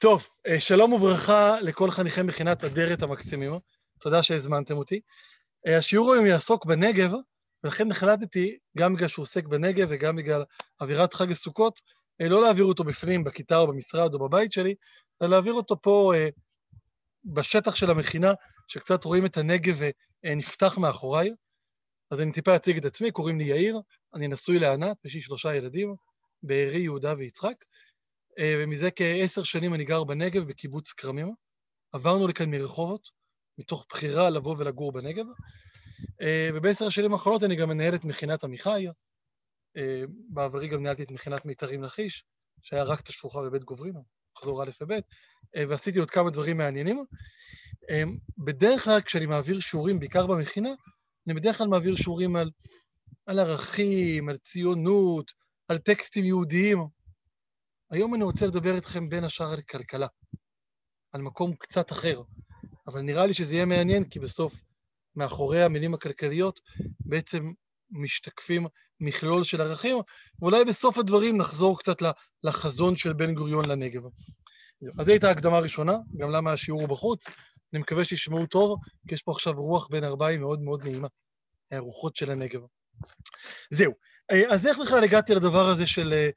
טוב, אה, שלום וברכה לכל חניכי מכינת אדרת המקסימים, תודה שהזמנתם אותי. אה, השיעור היום יעסוק בנגב, ולכן החלטתי, גם בגלל שהוא עוסק בנגב וגם בגלל אווירת חג הסוכות, אה, לא להעביר אותו בפנים, בכיתה או במשרד או בבית שלי, אלא להעביר אותו פה בשטח של המכינה, שקצת רואים את הנגב ונפתח מאחוריי. אז אני טיפה אציג את עצמי, קוראים לי יאיר, אני נשוי לענת, יש לי שלושה ילדים, בארי, יהודה ויצחק. אה, ומזה כעשר שנים אני גר בנגב, בקיבוץ כרמים. עברנו לכאן מרחובות, מתוך בחירה לבוא ולגור בנגב. אה, ובעשר השנים האחרונות אני גם מנהל את מכינת עמיחי. אה, בעברי גם ניהלתי את מכינת מיתרים לכיש, שהיה רק את השלוחה בבית גוברין, מחזור א' וב', ועשיתי עוד כמה דברים מעניינים. בדרך כלל כשאני מעביר שיעורים, בעיקר במכינה, אני בדרך כלל מעביר שיעורים על, על ערכים, על ציונות, על טקסטים יהודיים. היום אני רוצה לדבר איתכם בין השאר על כלכלה, על מקום קצת אחר, אבל נראה לי שזה יהיה מעניין, כי בסוף מאחורי המילים הכלכליות בעצם משתקפים מכלול של ערכים, ואולי בסוף הדברים נחזור קצת לחזון של בן גוריון לנגב. אז זו הייתה הקדמה ראשונה, גם למה השיעור הוא בחוץ. אני מקווה שישמעו טוב, כי יש פה עכשיו רוח בין ארבעים מאוד מאוד נעימה, הרוחות של הנגב. זהו. אז איך בכלל הגעתי לדבר הזה של אה,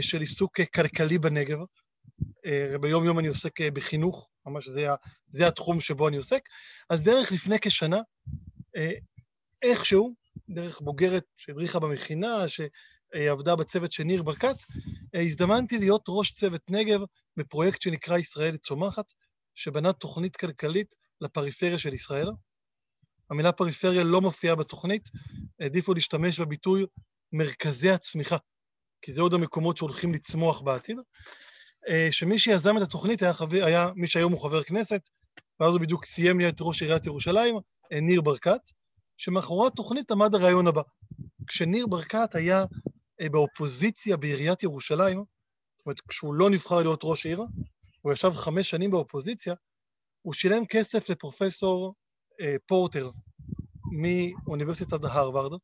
של עיסוק אה, כלכלי בנגב. אה, ביום יום אני עוסק בחינוך, ממש זה, זה התחום שבו אני עוסק. אז דרך לפני כשנה, איכשהו, דרך בוגרת שהדריכה במכינה, שעבדה בצוות של ניר ברקת, הזדמנתי להיות ראש צוות נגב בפרויקט שנקרא ישראל צומחת, שבנה תוכנית כלכלית לפריפריה של ישראל. המילה פריפריה לא מופיעה בתוכנית, העדיפו להשתמש בביטוי מרכזי הצמיחה. כי זה עוד המקומות שהולכים לצמוח בעתיד, אה, שמי שיזם את התוכנית היה, חבר, היה מי שהיום הוא חבר כנסת, ואז הוא בדיוק סיים להיות ראש עיריית ירושלים, אה, ניר ברקת, שמאחורי התוכנית עמד הרעיון הבא. כשניר ברקת היה אה, באופוזיציה בעיריית ירושלים, זאת אומרת, כשהוא לא נבחר להיות ראש עיר, הוא ישב חמש שנים באופוזיציה, הוא שילם כסף לפרופסור אה, פורטר מאוניברסיטת הרווארד,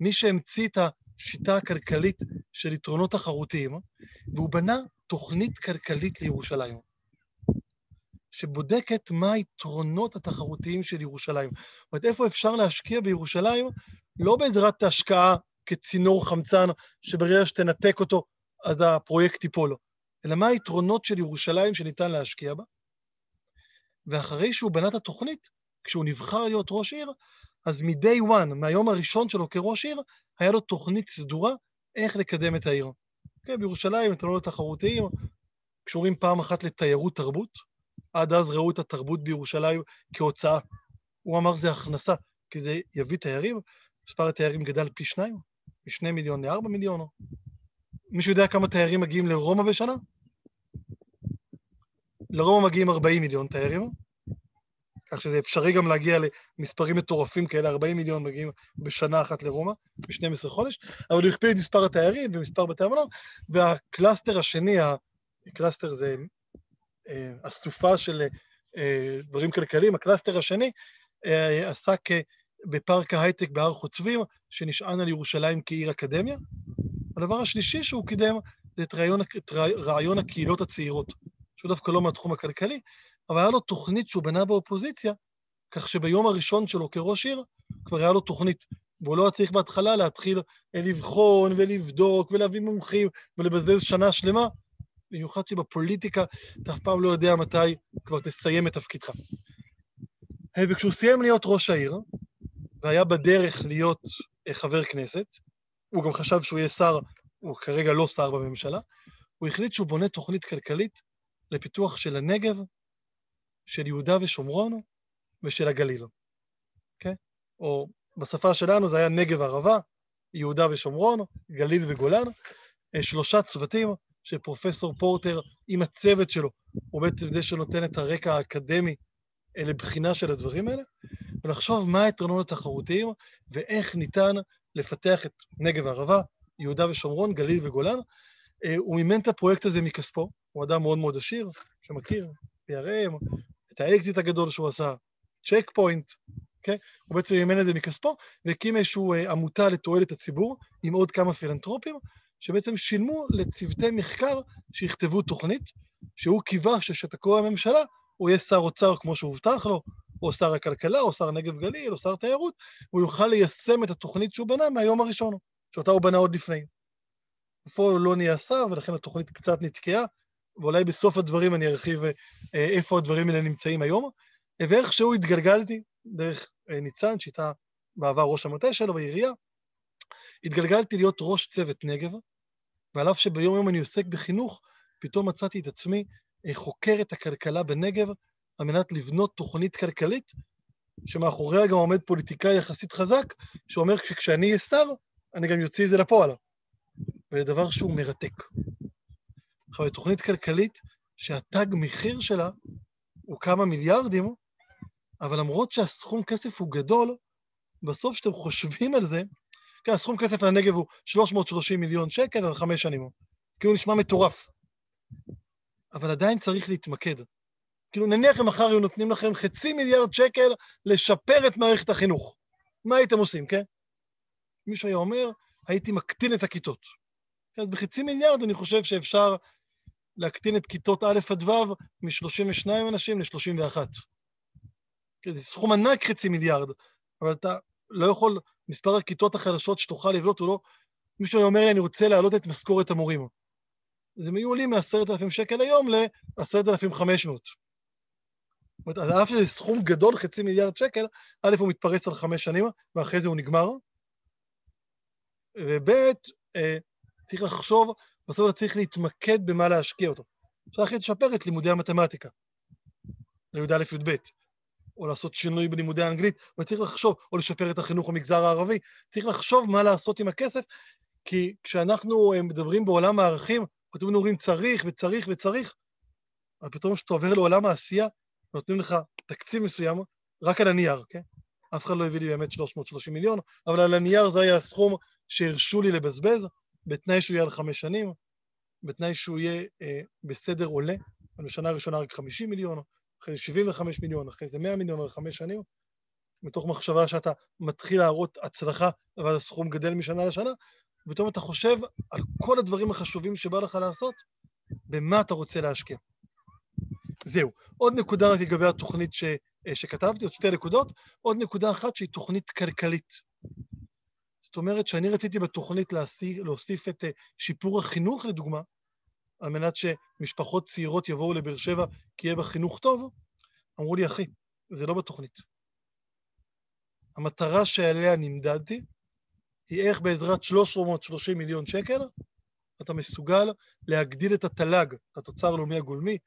מי שהמציא את השיטה הכלכלית של יתרונות תחרותיים, והוא בנה תוכנית כלכלית לירושלים, שבודקת מה היתרונות התחרותיים של ירושלים. זאת אומרת, איפה אפשר להשקיע בירושלים, לא בעזרת ההשקעה כצינור חמצן, שברגע שתנתק אותו, אז הפרויקט ייפול, אלא מה היתרונות של ירושלים שניתן להשקיע בה. ואחרי שהוא בנה את התוכנית, כשהוא נבחר להיות ראש עיר, אז מ-day one, מהיום הראשון שלו כראש עיר, היה לו תוכנית סדורה איך לקדם את העיר. כן, בירושלים יתרונות תחרותיים קשורים פעם אחת לתיירות תרבות. עד אז ראו את התרבות בירושלים כהוצאה. הוא אמר זה הכנסה, כי זה יביא תיירים. מספר התיירים גדל פי שניים, משני מיליון לארבע מיליון. מישהו יודע כמה תיירים מגיעים לרומא בשנה? לרומא מגיעים 40 מיליון תיירים, כך שזה אפשרי גם להגיע למספרים מטורפים כאלה, 40 מיליון מגיעים בשנה אחת לרומא, ב-12 חודש, אבל הוא הכפיל את מספר התיירים ומספר בתי המלון, וה cluster השני, ה cluster זה אה, אסופה של אה, דברים כלכליים, ה cluster השני אה, עסק בפארק ההייטק בהר חוצבים, שנשען על ירושלים כעיר אקדמיה. הדבר השלישי שהוא קידם זה את רעיון, את רעיון הקהילות הצעירות, שהוא דווקא לא מהתחום הכלכלי, אבל היה לו תוכנית שהוא בנה באופוזיציה, כך שביום הראשון שלו כראש עיר, כבר היה לו תוכנית. והוא לא היה צריך בהתחלה להתחיל לבחון ולבדוק ולהביא מומחים ולבזבז שנה שלמה, במיוחד שבפוליטיקה אתה אף פעם לא יודע מתי כבר תסיים את תפקידך. וכשהוא סיים להיות ראש העיר, והיה בדרך להיות אה, חבר כנסת, הוא גם חשב שהוא יהיה שר, הוא כרגע לא שר בממשלה, הוא החליט שהוא בונה תוכנית כלכלית לפיתוח של הנגב של יהודה ושומרון ושל הגליל, אוקיי? Okay? או בשפה שלנו זה היה נגב ערבה, יהודה ושומרון, גליל וגולן, אה, שלושה צוותים שפרופסור פורטר עם הצוות שלו, הוא בעצם זה שנותן את הרקע האקדמי אה, לבחינה של הדברים האלה, ולחשוב מה היתרונות התחרותיים ואיך ניתן לפתח את נגב הערבה, יהודה ושומרון, גליל וגולן. אה, הוא מימן את הפרויקט הזה מכספו, הוא אדם מאוד מאוד עשיר, שמכיר, BRM, את האקזיט הגדול שהוא עשה, צ'ק פוינט, אוקיי? הוא בעצם מימן את זה מכספו, והקים איזושהי אה, עמותה לתועלת הציבור עם עוד כמה פילנטרופים, שבעצם שילמו לצוותי מחקר שיכתבו תוכנית, שהוא קיווה שכשתקום הממשלה, הוא יהיה שר אוצר כמו שהובטח לו, או שר הכלכלה, או שר נגב גליל, או שר תיירות, והוא יוכל ליישם את התוכנית שהוא בנה מהיום הראשון, שאותה הוא בנה עוד לפני. פה הוא לא נהיה שר, ולכן התוכנית קצת נתקעה, ואולי בסוף הדברים אני ארחיב אה, איפה הדברים האלה נמצאים היום. ואיכשהו התגלגלתי דרך אה, ניצן, שהייתה בעבר ראש המטה שלו בעירייה, התגלגלתי להיות ראש צוות נגב, ועל אף שביום יום אני עוסק בחינוך, פתאום מצאתי את עצמי אה, חוקר את הכלכלה בנגב על מנת לבנות תוכנית כלכלית, שמאחוריה גם עומד פוליטיקאי יחסית חזק, שאומר שכשאני אהיה שר, אני גם יוציא את זה לפועל. ולדבר שהוא מרתק. עכשיו, תוכנית כלכלית שהתג מחיר שלה הוא כמה מיליארדים, אבל למרות שהסכום כסף הוא גדול, בסוף כשאתם חושבים על זה, כן, הסכום כסף לנגב הוא 330 מיליון שקל על חמש שנים. כאילו נשמע מטורף. אבל עדיין צריך להתמקד. כאילו נניח אם מחר היו נותנים לכם חצי מיליארד שקל לשפר את מערכת החינוך. מה הייתם עושים, כן? מישהו היה אומר, הייתי מקטין את הכיתות. אז בחצי מיליארד אני חושב שאפשר להקטין את כיתות א' עד ו' מ-32 אנשים ל-31. זה סכום ענק חצי מיליארד, אבל אתה לא יכול, מספר הכיתות החדשות שתוכל לבלוט הוא לא... מישהו אומר לי, אני רוצה להעלות את משכורת המורים. אז הם היו עולים מ-10,000 שקל היום ל-10,500. זאת אומרת, על אף שזה סכום גדול, חצי מיליארד שקל, א', הוא מתפרס על חמש שנים, ואחרי זה הוא נגמר, וב', אה, צריך לחשוב, בסוף אתה צריך להתמקד במה להשקיע אותו. אפשר להחליט לשפר את לימודי המתמטיקה, לי"א-י"ב, או לעשות שינוי בלימודי האנגלית, אבל צריך לחשוב, או לשפר את החינוך במגזר הערבי, צריך לחשוב מה לעשות עם הכסף, כי כשאנחנו אה, מדברים בעולם הערכים, פתאום אומרים צריך וצריך וצריך, אבל פתאום כשאתה עובר לעולם העשייה, נותנים לך תקציב מסוים, רק על הנייר, כן? אף אחד לא הביא לי באמת 330 מיליון, אבל על הנייר זה היה הסכום שהרשו לי לבזבז, בתנאי שהוא יהיה על חמש שנים, בתנאי שהוא יהיה אה, בסדר עולה, בשנה הראשונה רק 50 מיליון, אחרי זה 75 מיליון, אחרי זה 100 מיליון על חמש שנים, מתוך מחשבה שאתה מתחיל להראות הצלחה, אבל הסכום גדל משנה לשנה, ופתאום אתה חושב על כל הדברים החשובים שבא לך לעשות, במה אתה רוצה להשקיע. זהו. עוד נקודה רק לגבי התוכנית ש, אה, שכתבתי, עוד שתי נקודות. עוד נקודה אחת שהיא תוכנית כלכלית. זאת אומרת שאני רציתי בתוכנית להוסיף, להוסיף את אה, שיפור החינוך, לדוגמה, על מנת שמשפחות צעירות יבואו לבאר שבע כי יהיה בה חינוך טוב, אמרו לי, אחי, זה לא בתוכנית. המטרה שעליה נמדדתי היא איך בעזרת 330 מיליון שקל אתה מסוגל להגדיל את התל"ג, התוצר הלאומי הגולמי,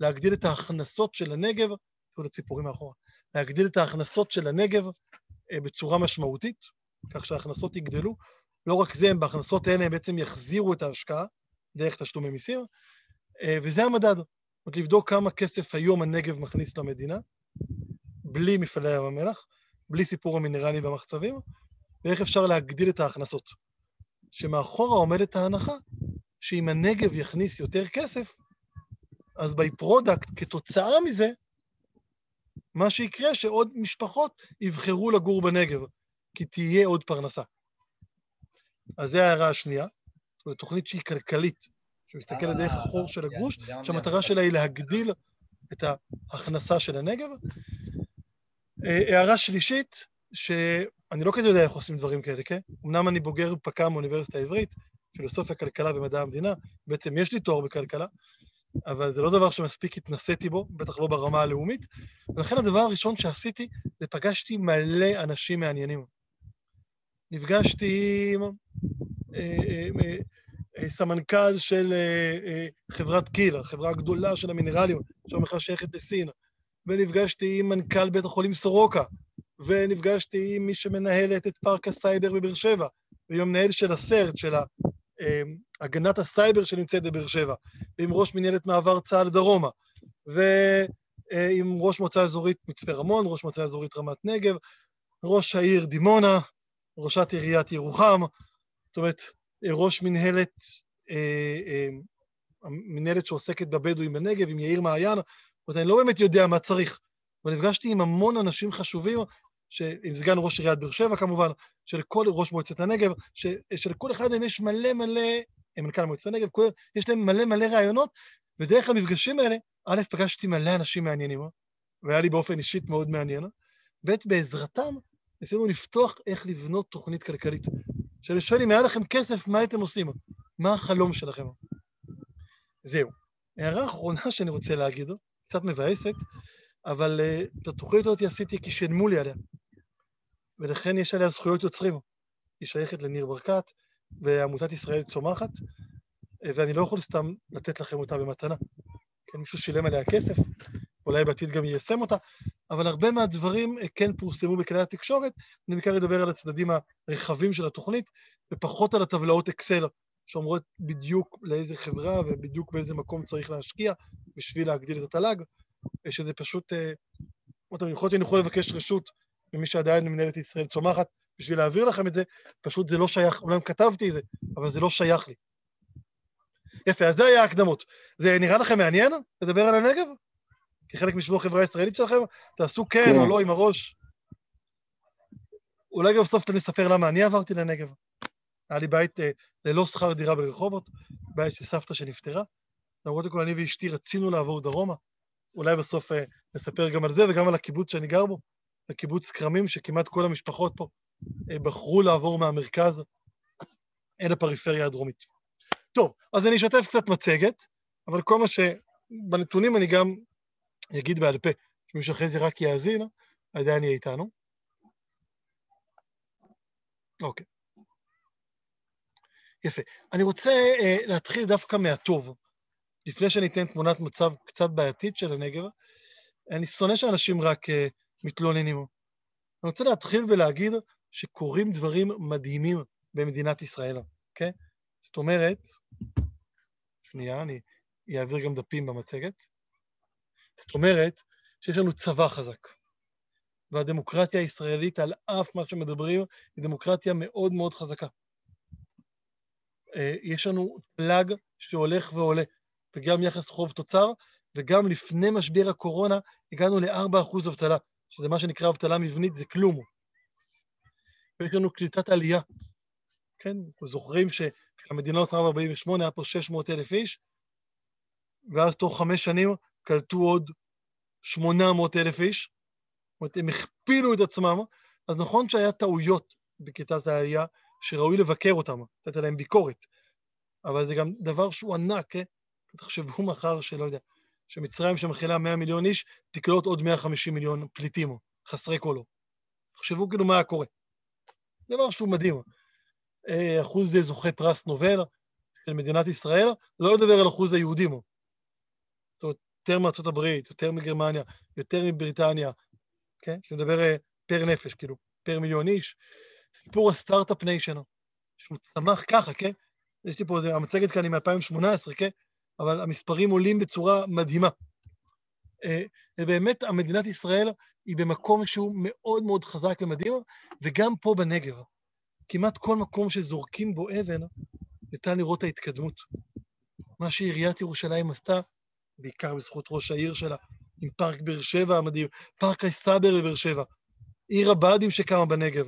להגדיל את ההכנסות של הנגב, תראו את הציפורים מאחורה, להגדיל את ההכנסות של הנגב אה, בצורה משמעותית, כך שההכנסות יגדלו. לא רק זה, הם בהכנסות האלה הם בעצם יחזירו את ההשקעה דרך תשלומי מיסים, אה, וזה המדד. זאת אומרת, לבדוק כמה כסף היום הנגב מכניס למדינה, בלי מפעלי ים המלח, בלי סיפור המינרלים והמחצבים, ואיך אפשר להגדיל את ההכנסות. שמאחורה עומדת ההנחה שאם הנגב יכניס יותר כסף, אז by-product, כתוצאה מזה, מה שיקרה שעוד משפחות יבחרו לגור בנגב, כי תהיה עוד פרנסה. אז זו ההערה השנייה, זו תוכנית שהיא כלכלית, שמסתכלת דרך אה, החור של הגרוש, שהמטרה שלה היא להגדיל את ההכנסה של הנגב. אה, הערה שלישית, שאני לא כזה יודע איך עושים דברים כאלה, כן? אמנם אני בוגר פק"ם באוניברסיטה העברית, פילוסופיה, כלכלה ומדע המדינה, בעצם יש לי תואר בכלכלה, אבל זה לא דבר שמספיק התנסיתי בו, בטח לא ברמה הלאומית, ולכן הדבר הראשון שעשיתי זה פגשתי מלא אנשים מעניינים. נפגשתי עם אה, אה, אה, סמנכ"ל של חברת כיל, החברה הגדולה של המינרלים, שהיום בכלל שייכת לסין, ונפגשתי עם מנכ"ל בית החולים סורוקה, ונפגשתי עם מי שמנהלת את פארק הסייבר בבאר שבע, והיא המנהל של ה CERT, של הגנת הסייבר שנמצאת בבאר שבע, ועם ראש מנהלת מעבר צה"ל דרומה, ועם ראש מועצה אזורית מצפה רמון, ראש מועצה אזורית רמת נגב, ראש העיר דימונה, ראשת עיריית ירוחם, זאת אומרת, ראש מנהלת, אה, אה, מנהלת שעוסקת בבדואים בנגב, עם יאיר מעיין, זאת אומרת, אני לא באמת יודע מה צריך, אבל נפגשתי עם המון אנשים חשובים, ש... עם סגן ראש עיריית באר שבע כמובן, של כל ראש מועצת הנגב, ש... שלכל אחד מהם יש מלא מלא, מנכ"ל מועצת הנגב, כל... יש להם מלא מלא רעיונות, ודרך המפגשים האלה, א', פגשתי מלא אנשים מעניינים, והיה לי באופן אישית מאוד מעניין, ב', בעזרתם ניסינו לפתוח איך לבנות תוכנית כלכלית. כשאני שואל אם היה לכם כסף, מה הייתם עושים? מה החלום שלכם? זהו. הערה אחרונה שאני רוצה להגיד, קצת מבאסת, אבל uh, את התוכנית הזאת עשיתי כי שילמו לי עליה, ולכן יש עליה זכויות יוצרים. היא שייכת לניר ברקת ועמותת ישראל צומחת, uh, ואני לא יכול סתם לתת לכם אותה במתנה. כן, מישהו שילם עליה כסף, אולי בעתיד גם יישם אותה, אבל הרבה מהדברים uh, כן פורסמו בכלי התקשורת, אני בעיקר אדבר על הצדדים הרחבים של התוכנית, ופחות על הטבלאות אקסל שאומרות בדיוק לאיזה חברה ובדיוק באיזה מקום צריך להשקיע בשביל להגדיל את התל"ג, שזה פשוט, עוד פעם, יכול להיות שאני יכול לבקש רשות ממי שעדיין מנהלת ישראל צומחת בשביל להעביר לכם את זה, פשוט זה לא שייך, אומנם כתבתי את זה, אבל זה לא שייך לי. יפה, אז זה היה ההקדמות. זה נראה לכם מעניין לדבר על הנגב? כחלק משבוע החברה הישראלית שלכם? תעשו כן, כן או לא עם הראש. אולי גם בסוף אספר למה אני עברתי לנגב. היה לי בית אה, ללא שכר דירה ברחובות, בית של סבתא שנפטרה. למרות הכל אני ואשתי רצינו לעבור דרומה. אולי בסוף אה, נספר גם על זה וגם על הקיבוץ שאני גר בו, הקיבוץ כרמים, שכמעט כל המשפחות פה אה, בחרו לעבור מהמרכז אל הפריפריה הדרומית. טוב, אז אני אשתף קצת מצגת, אבל כל מה שבנתונים אני גם אגיד בעל פה, שמי שאחרי זה רק יאזין, עדיין יהיה איתנו. אוקיי. יפה. אני רוצה uh, להתחיל דווקא מהטוב. לפני שאני אתן תמונת מצב קצת בעייתית של הנגב, אני שונא שאנשים רק uh, מתלוננים. אני רוצה להתחיל ולהגיד שקורים דברים מדהימים במדינת ישראל, אוקיי? זאת אומרת, שנייה, אני אעביר גם דפים במצגת. זאת אומרת שיש לנו צבא חזק. והדמוקרטיה הישראלית, על אף מה שמדברים, היא דמוקרטיה מאוד מאוד חזקה. אה, יש לנו פלאג שהולך ועולה, וגם יחס חוב תוצר, וגם לפני משבר הקורונה הגענו ל-4% אבטלה, שזה מה שנקרא אבטלה מבנית, זה כלום. ויש לנו קליטת עלייה. כן, אנחנו זוכרים שהמדינה הוקמה ב-48, היה פה 600 אלף איש, ואז תוך חמש שנים קלטו עוד 800 אלף איש, זאת אומרת, הם הכפילו את עצמם, אז נכון שהיה טעויות בקליטת העלייה, שראוי לבקר אותם, לתת עליהם ביקורת. אבל זה גם דבר שהוא ענק, אה? תחשבו מחר שלא יודע, שמצרים שמכילה 100 מיליון איש, תקלוט עוד 150 מיליון פליטים, חסרי קולו. תחשבו כאילו מה היה קורה. דבר שהוא מדהים. אה, אחוז זוכה פרס נובל של מדינת ישראל, לא לדבר על אחוז היהודים. יותר מארצות הברית, יותר מגרמניה, יותר מבריטניה, כן? שמדבר אה, פר נפש, כאילו, פר מיליון איש. סיפור ה start-up nation, שהוא צמח ככה, כן? יש לי פה, זה, המצגת כאן היא מ-2018, כן? אבל המספרים עולים בצורה מדהימה. אה, ובאמת, המדינת ישראל היא במקום שהוא מאוד מאוד חזק ומדהים, וגם פה בנגב. כמעט כל מקום שזורקים בו אבן, ניתן לראות את ההתקדמות. מה שעיריית ירושלים עשתה, בעיקר בזכות ראש העיר שלה, עם פארק באר שבע המדהים, פארק הסאבר בבאר שבע, עיר הבה"דים שקמה בנגב,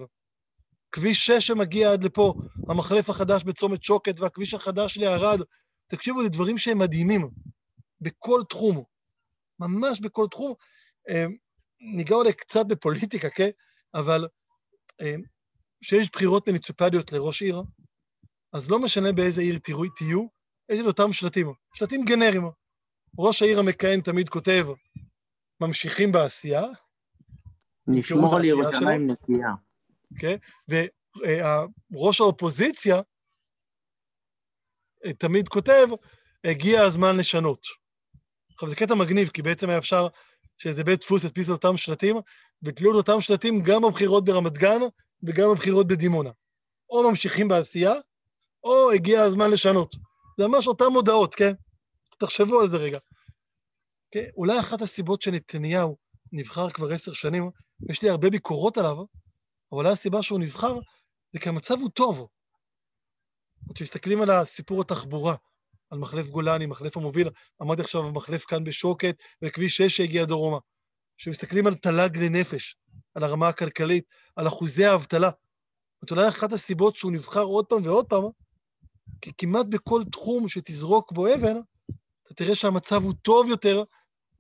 כביש 6 שמגיע עד לפה, המחלף החדש בצומת שוקת והכביש החדש לערד, תקשיבו, זה דברים שהם מדהימים, בכל תחום, ממש בכל תחום. אה, ניגע אולי קצת בפוליטיקה, כן? אבל אה, כשיש בחירות מוניציפליות לראש עיר, אז לא משנה באיזה עיר תהיו, יש את אותם שלטים, שלטים גנריים. ראש העיר המכהן תמיד כותב, ממשיכים בעשייה. נשמור על ירושלים נקייה. כן? וראש האופוזיציה אה, תמיד כותב, הגיע הזמן לשנות. עכשיו, זה קטע מגניב, כי בעצם היה אפשר שאיזה בית דפוס ידפיס את אותם שלטים, ותלו את אותם שלטים גם בבחירות ברמת גן וגם בבחירות בדימונה. או ממשיכים בעשייה, או הגיע הזמן לשנות. זה ממש אותן הודעות, כן? תחשבו על זה רגע. כן? אולי אחת הסיבות שנתניהו נבחר כבר עשר שנים, יש לי הרבה ביקורות עליו, אבל אולי הסיבה שהוא נבחר זה כי המצב הוא טוב. כשמסתכלים על הסיפור התחבורה, על מחלף גולני, מחלף המוביל, עמדתי עכשיו במחלף כאן בשוקת, וכביש 6 שהגיע דרומה. כשמסתכלים על תל"ג לנפש, על הרמה הכלכלית, על אחוזי האבטלה, זאת אולי אחת הסיבות שהוא נבחר עוד פעם ועוד פעם, כי כמעט בכל תחום שתזרוק בו אבן, אתה תראה שהמצב הוא טוב יותר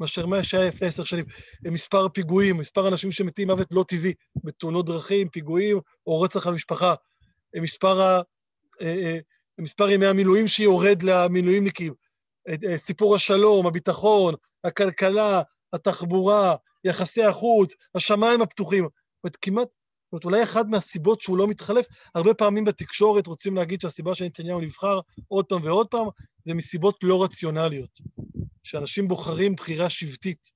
מאשר מה שהיה לפני עשר שנים. מספר פיגועים, מספר אנשים שמתים מוות לא טבעי, בתאונות דרכים, פיגועים או רצח המשפחה. מספר, ה, אה, אה, מספר ימי המילואים שיורד למילואימניקים. אה, סיפור השלום, הביטחון, הכלכלה, התחבורה, יחסי החוץ, השמיים הפתוחים. זאת אומרת, כמעט, זאת אומרת, אולי אחת מהסיבות שהוא לא מתחלף, הרבה פעמים בתקשורת רוצים להגיד שהסיבה שנתניהו נבחר עוד פעם ועוד פעם, זה מסיבות לא רציונליות. שאנשים בוחרים בחירה שבטית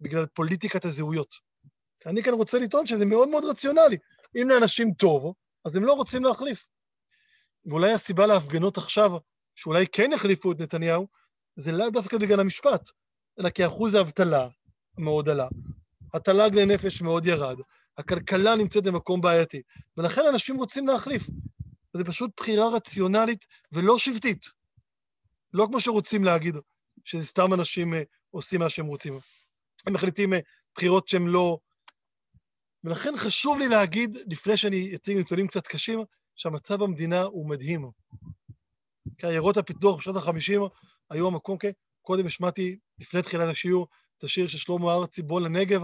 בגלל פוליטיקת הזהויות. אני כאן רוצה לטעון שזה מאוד מאוד רציונלי. אם לאנשים טוב, אז הם לא רוצים להחליף. ואולי הסיבה להפגנות עכשיו, שאולי כן יחליפו את נתניהו, זה לאו דווקא בגלל המשפט, אלא כי אחוז האבטלה מאוד עלה, התל"ג לנפש מאוד ירד, הכלכלה נמצאת במקום בעייתי, ולכן אנשים רוצים להחליף. זה פשוט בחירה רציונלית ולא שבטית. לא כמו שרוצים להגיד, שזה סתם אנשים uh, עושים מה שהם רוצים. הם מחליטים uh, בחירות שהן לא... ולכן חשוב לי להגיד, לפני שאני אציג נתונים קצת קשים, שהמצב במדינה הוא מדהים. כי עיירות הפיתוח בשנות ה-50 היו המקום, כן? קודם השמעתי, לפני תחילת השיעור, את השיר של שלמה ארצי, בוא לנגב,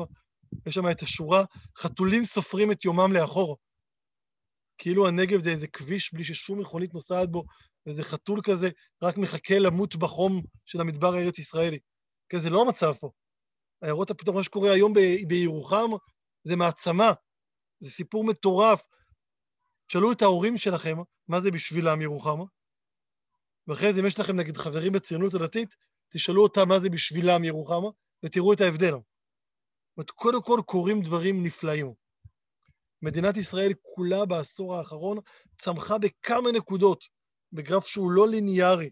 יש שם את השורה, חתולים סופרים את יומם לאחור. כאילו הנגב זה איזה כביש בלי ששום מכונית נוסעת בו, ואיזה חתול כזה רק מחכה למות בחום של המדבר הארץ-ישראלי. כן, זה לא המצב פה. עיירות הפיתוח, מה שקורה היום בירוחם, זה מעצמה, זה סיפור מטורף. תשאלו את ההורים שלכם מה זה בשבילם ירוחם, ואחרי זה אם יש לכם נגיד חברים בציונות הדתית, תשאלו אותם מה זה בשבילם ירוחם, ותראו את ההבדל. זאת אומרת, קודם כל קורים דברים נפלאים. מדינת ישראל כולה בעשור האחרון צמחה בכמה נקודות, בגרף שהוא לא ליניארי,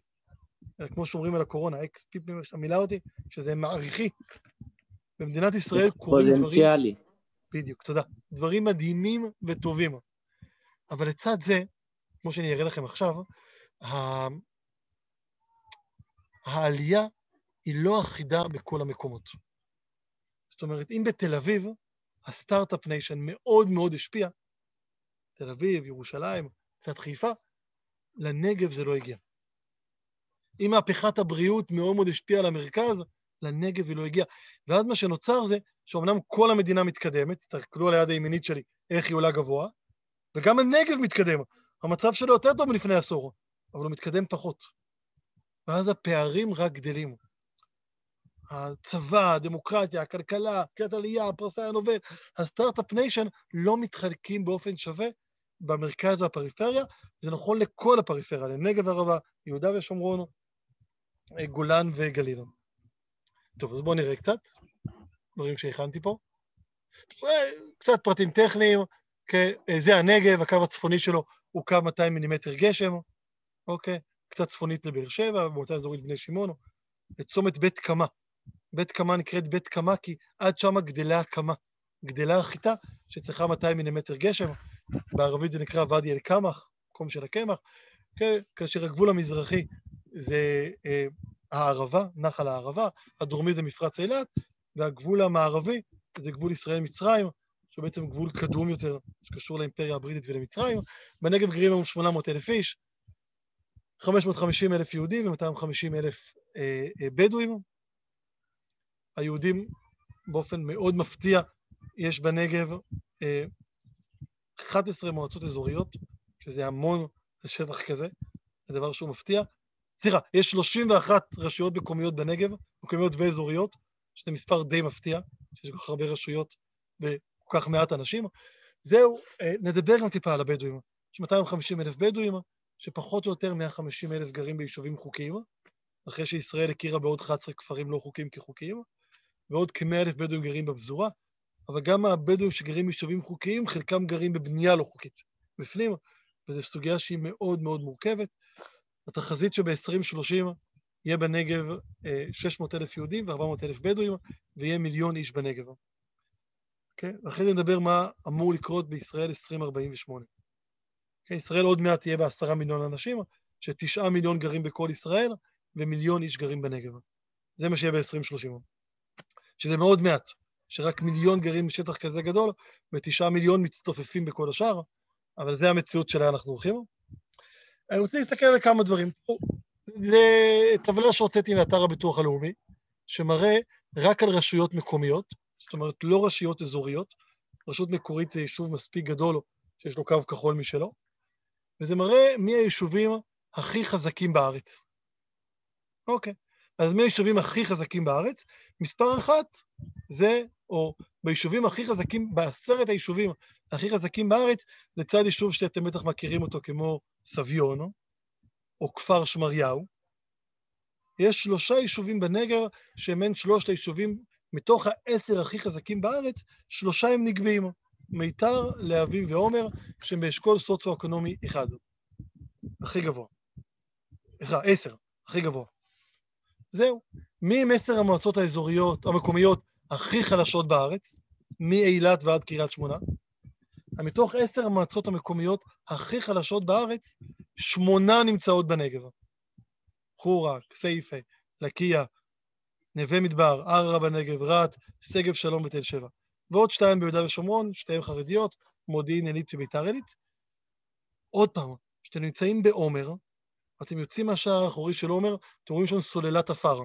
אלא כמו שאומרים על הקורונה, אקס פיפים, יש המילה אותי, שזה מעריכי. במדינת ישראל קורים דברים... אקספוננציאלי. בדיוק, תודה. דברים מדהימים וטובים. אבל לצד זה, כמו שאני אראה לכם עכשיו, העלייה היא לא אחידה בכל המקומות. זאת אומרת, אם בתל אביב ה start-up nation מאוד מאוד השפיע, תל אביב, ירושלים, קצת חיפה, לנגב זה לא הגיע. אם מהפכת הבריאות מאוד מאוד השפיעה על המרכז, לנגב היא לא הגיעה. ואז מה שנוצר זה שאומנם כל המדינה מתקדמת, תסתכלו על היד הימינית שלי, איך היא עולה גבוה, וגם הנגב מתקדם. המצב שלו יותר טוב מלפני עשור, אבל הוא מתקדם פחות. ואז הפערים רק גדלים. הצבא, הדמוקרטיה, הכלכלה, קליטת עלייה, הפרסי הנובל, ה start-up nation לא מתחלקים באופן שווה במרכז והפריפריה, זה נכון לכל הפריפריה, לנגב וערבה, יהודה ושומרון, גולן וגליל. טוב, אז בואו נראה קצת, דברים שהכנתי פה. קצת פרטים טכניים, זה הנגב, הקו הצפוני שלו הוא קו 200 מילימטר גשם, אוקיי? קצת צפונית לבאר שבע, במועצה אזורית בני שמעון, צומת בית קמה. בית קמה נקראת בית קמה כי עד שם גדלה הקמה, גדלה החיטה שצריכה 200 מילימטר גשם, בערבית זה נקרא ואדי אל-קמח, מקום של הקמח, כן, כאשר הגבול המזרחי זה אה, הערבה, נחל הערבה, הדרומי זה מפרץ אילת, והגבול המערבי זה גבול ישראל-מצרים, שהוא בעצם גבול קדום יותר, שקשור לאימפריה הבריטית ולמצרים. בנגב גרים היום 800 אלף איש, 550 אלף יהודים ו-250 אלף אה, אה, בדואים. היהודים באופן מאוד מפתיע, יש בנגב אה, 11 מועצות אזוריות, שזה המון לשטח כזה, זה דבר שהוא מפתיע. סליחה, יש 31 רשויות מקומיות בנגב, מקומיות ואזוריות, שזה מספר די מפתיע, שיש כל כך הרבה רשויות וכל כך מעט אנשים. זהו, אה, נדבר גם טיפה על הבדואים. יש 250 אלף בדואים, שפחות או יותר 150 אלף גרים ביישובים חוקיים, אחרי שישראל הכירה בעוד 11 כפרים לא חוקיים כחוקיים, ועוד כ-100 אלף בדואים גרים בפזורה, אבל גם הבדואים שגרים ביישובים חוקיים, חלקם גרים בבנייה לא חוקית בפנים, וזו סוגיה שהיא מאוד מאוד מורכבת. התחזית שב-2030 יהיה בנגב 600 אלף יהודים ו-400 אלף בדואים, ויהיה מיליון איש בנגב. Okay? אוקיי? ואחרי זה נדבר מה אמור לקרות בישראל 2048. Okay? ישראל עוד מעט תהיה בעשרה מיליון אנשים, שתשעה מיליון גרים בכל ישראל, ומיליון איש גרים בנגב. זה מה שיהיה ב-2030. שזה מאוד מעט, שרק מיליון גרים בשטח כזה גדול, ותשעה מיליון מצטופפים בכל השאר, אבל זה המציאות שאליה אנחנו הולכים. אני רוצה להסתכל על כמה דברים. זה טבלה שהוצאתי מאתר הביטוח הלאומי, שמראה רק על רשויות מקומיות, זאת אומרת לא רשויות אזוריות, רשות מקורית זה יישוב מספיק גדול שיש לו קו כחול משלו, וזה מראה מי היישובים הכי חזקים בארץ. אוקיי, אז מי היישובים הכי חזקים בארץ? מספר אחת זה, או ביישובים הכי חזקים, בעשרת היישובים הכי חזקים בארץ, לצד יישוב שאתם בטח מכירים אותו כמו סביון, או כפר שמריהו, יש שלושה יישובים בנגב שהם בין שלושת היישובים, מתוך העשר הכי חזקים בארץ, שלושה הם נגבים, מיתר, להבים ועומר, שהם באשכול סוציו-אקונומי אחד, הכי גבוה. סליחה, עשר, הכי גבוה. זהו. מי הם עשר המועצות האזוריות, המקומיות, הכי חלשות בארץ? מאילת ועד קריית שמונה? מתוך עשר המועצות המקומיות הכי חלשות בארץ, שמונה נמצאות בנגב. חורה, כסייפה, לקיה, נווה מדבר, ערערה בנגב, רהט, שגב שלום ותל שבע. ועוד שתיים ביהודה ושומרון, שתיהן חרדיות, מודיעין עילית וביתר עילית. עוד פעם, כשאתם נמצאים בעומר, אתם יוצאים מהשער האחורי של עומר, אתם רואים שם סוללת עפר.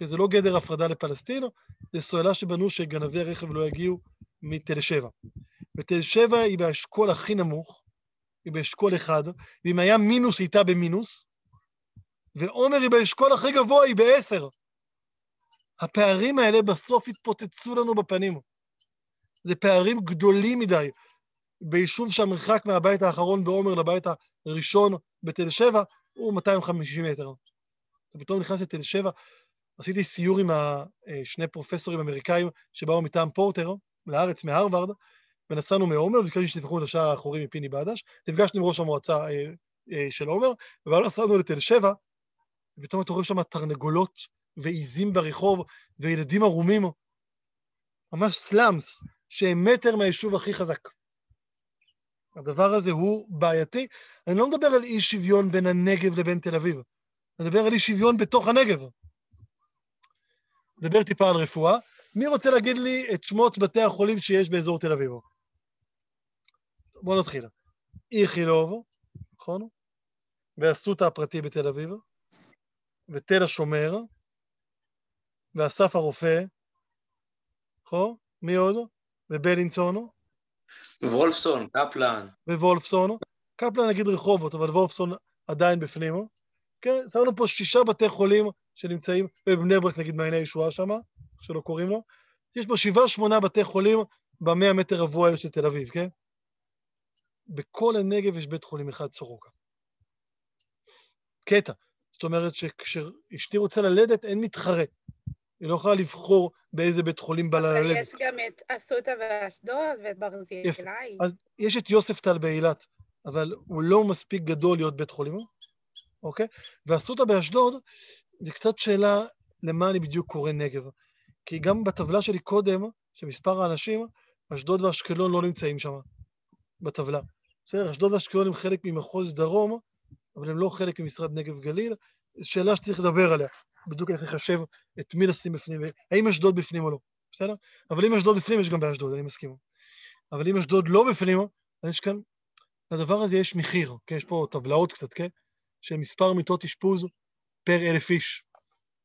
כי זה לא גדר הפרדה לפלסטין, זה סוללה שבנו שגנבי רכב לא יגיעו מתל שבע. ותל שבע היא באשכול הכי נמוך, היא באשכול אחד, ואם היה מינוס היא הייתה במינוס, ועומר היא באשכול הכי גבוה, היא בעשר. הפערים האלה בסוף התפוצצו לנו בפנים. זה פערים גדולים מדי. ביישוב שהמרחק מהבית האחרון בעומר לבית הראשון בתל שבע הוא 250 מטר. ופתאום נכנס לתל שבע, עשיתי סיור עם שני פרופסורים אמריקאים שבאו מטעם פורטר לארץ מהרווארד, ונסענו מעומר, וביקשתי שתפתחו את השער האחורי מפיני בדש, נפגשנו עם ראש המועצה אה, אה, של עומר, ואז נסענו לתל שבע, ופתאום אתה רואה שם תרנגולות ועיזים ברחוב, וילדים ערומים, ממש סלאמס, שהם מטר מהיישוב הכי חזק. הדבר הזה הוא בעייתי. אני לא מדבר על אי שוויון בין הנגב לבין תל אביב, אני מדבר על אי שוויון בתוך הנגב. נדבר טיפה על רפואה. מי רוצה להגיד לי את שמות בתי החולים שיש באזור תל אביב? בואו נתחיל. איכילוב, נכון? ואסותא הפרטי בתל אביב, ותל השומר, ואסף הרופא, נכון? מי עוד? ובלינסון. וולפסון, קפלן. ווולפסון. קפלן נגיד רחובות, אבל וולפסון עדיין בפנים. כן, שמנו פה שישה בתי חולים שנמצאים, בבני ברק נגיד מעייני ישועה שם, שלא קוראים לו. יש פה שבעה, שמונה בתי חולים במאה מטר רבוע האלה של תל אביב, כן? בכל הנגב יש בית חולים אחד סורוקה. קטע. זאת אומרת שכשאשתי רוצה ללדת, אין מתחרה. היא לא יכולה לבחור באיזה בית חולים בא ללדת. אבל יש גם את אסותא ואשדוד ואת ברזילי. אז יש את יוספטל באילת, אבל הוא לא מספיק גדול להיות בית חולים, אוקיי? ואסותא באשדוד, זה קצת שאלה למה אני בדיוק קורא נגב. כי גם בטבלה שלי קודם, שמספר האנשים, אשדוד ואשקלון לא נמצאים שם, בטבלה. בסדר, אשדוד ואשקלון הם חלק ממחוז דרום, אבל הם לא חלק ממשרד נגב גליל. שאלה שצריך לדבר עליה, בדיוק איך לחשב את מי לשים בפנים, האם אשדוד בפנים או לא, בסדר? אבל אם אשדוד בפנים, יש גם באשדוד, אני מסכים. אבל אם אשדוד לא בפנים, אז יש כאן, לדבר הזה יש מחיר, כן? יש פה טבלאות קצת, כן? של מספר מיטות אשפוז פר אלף איש,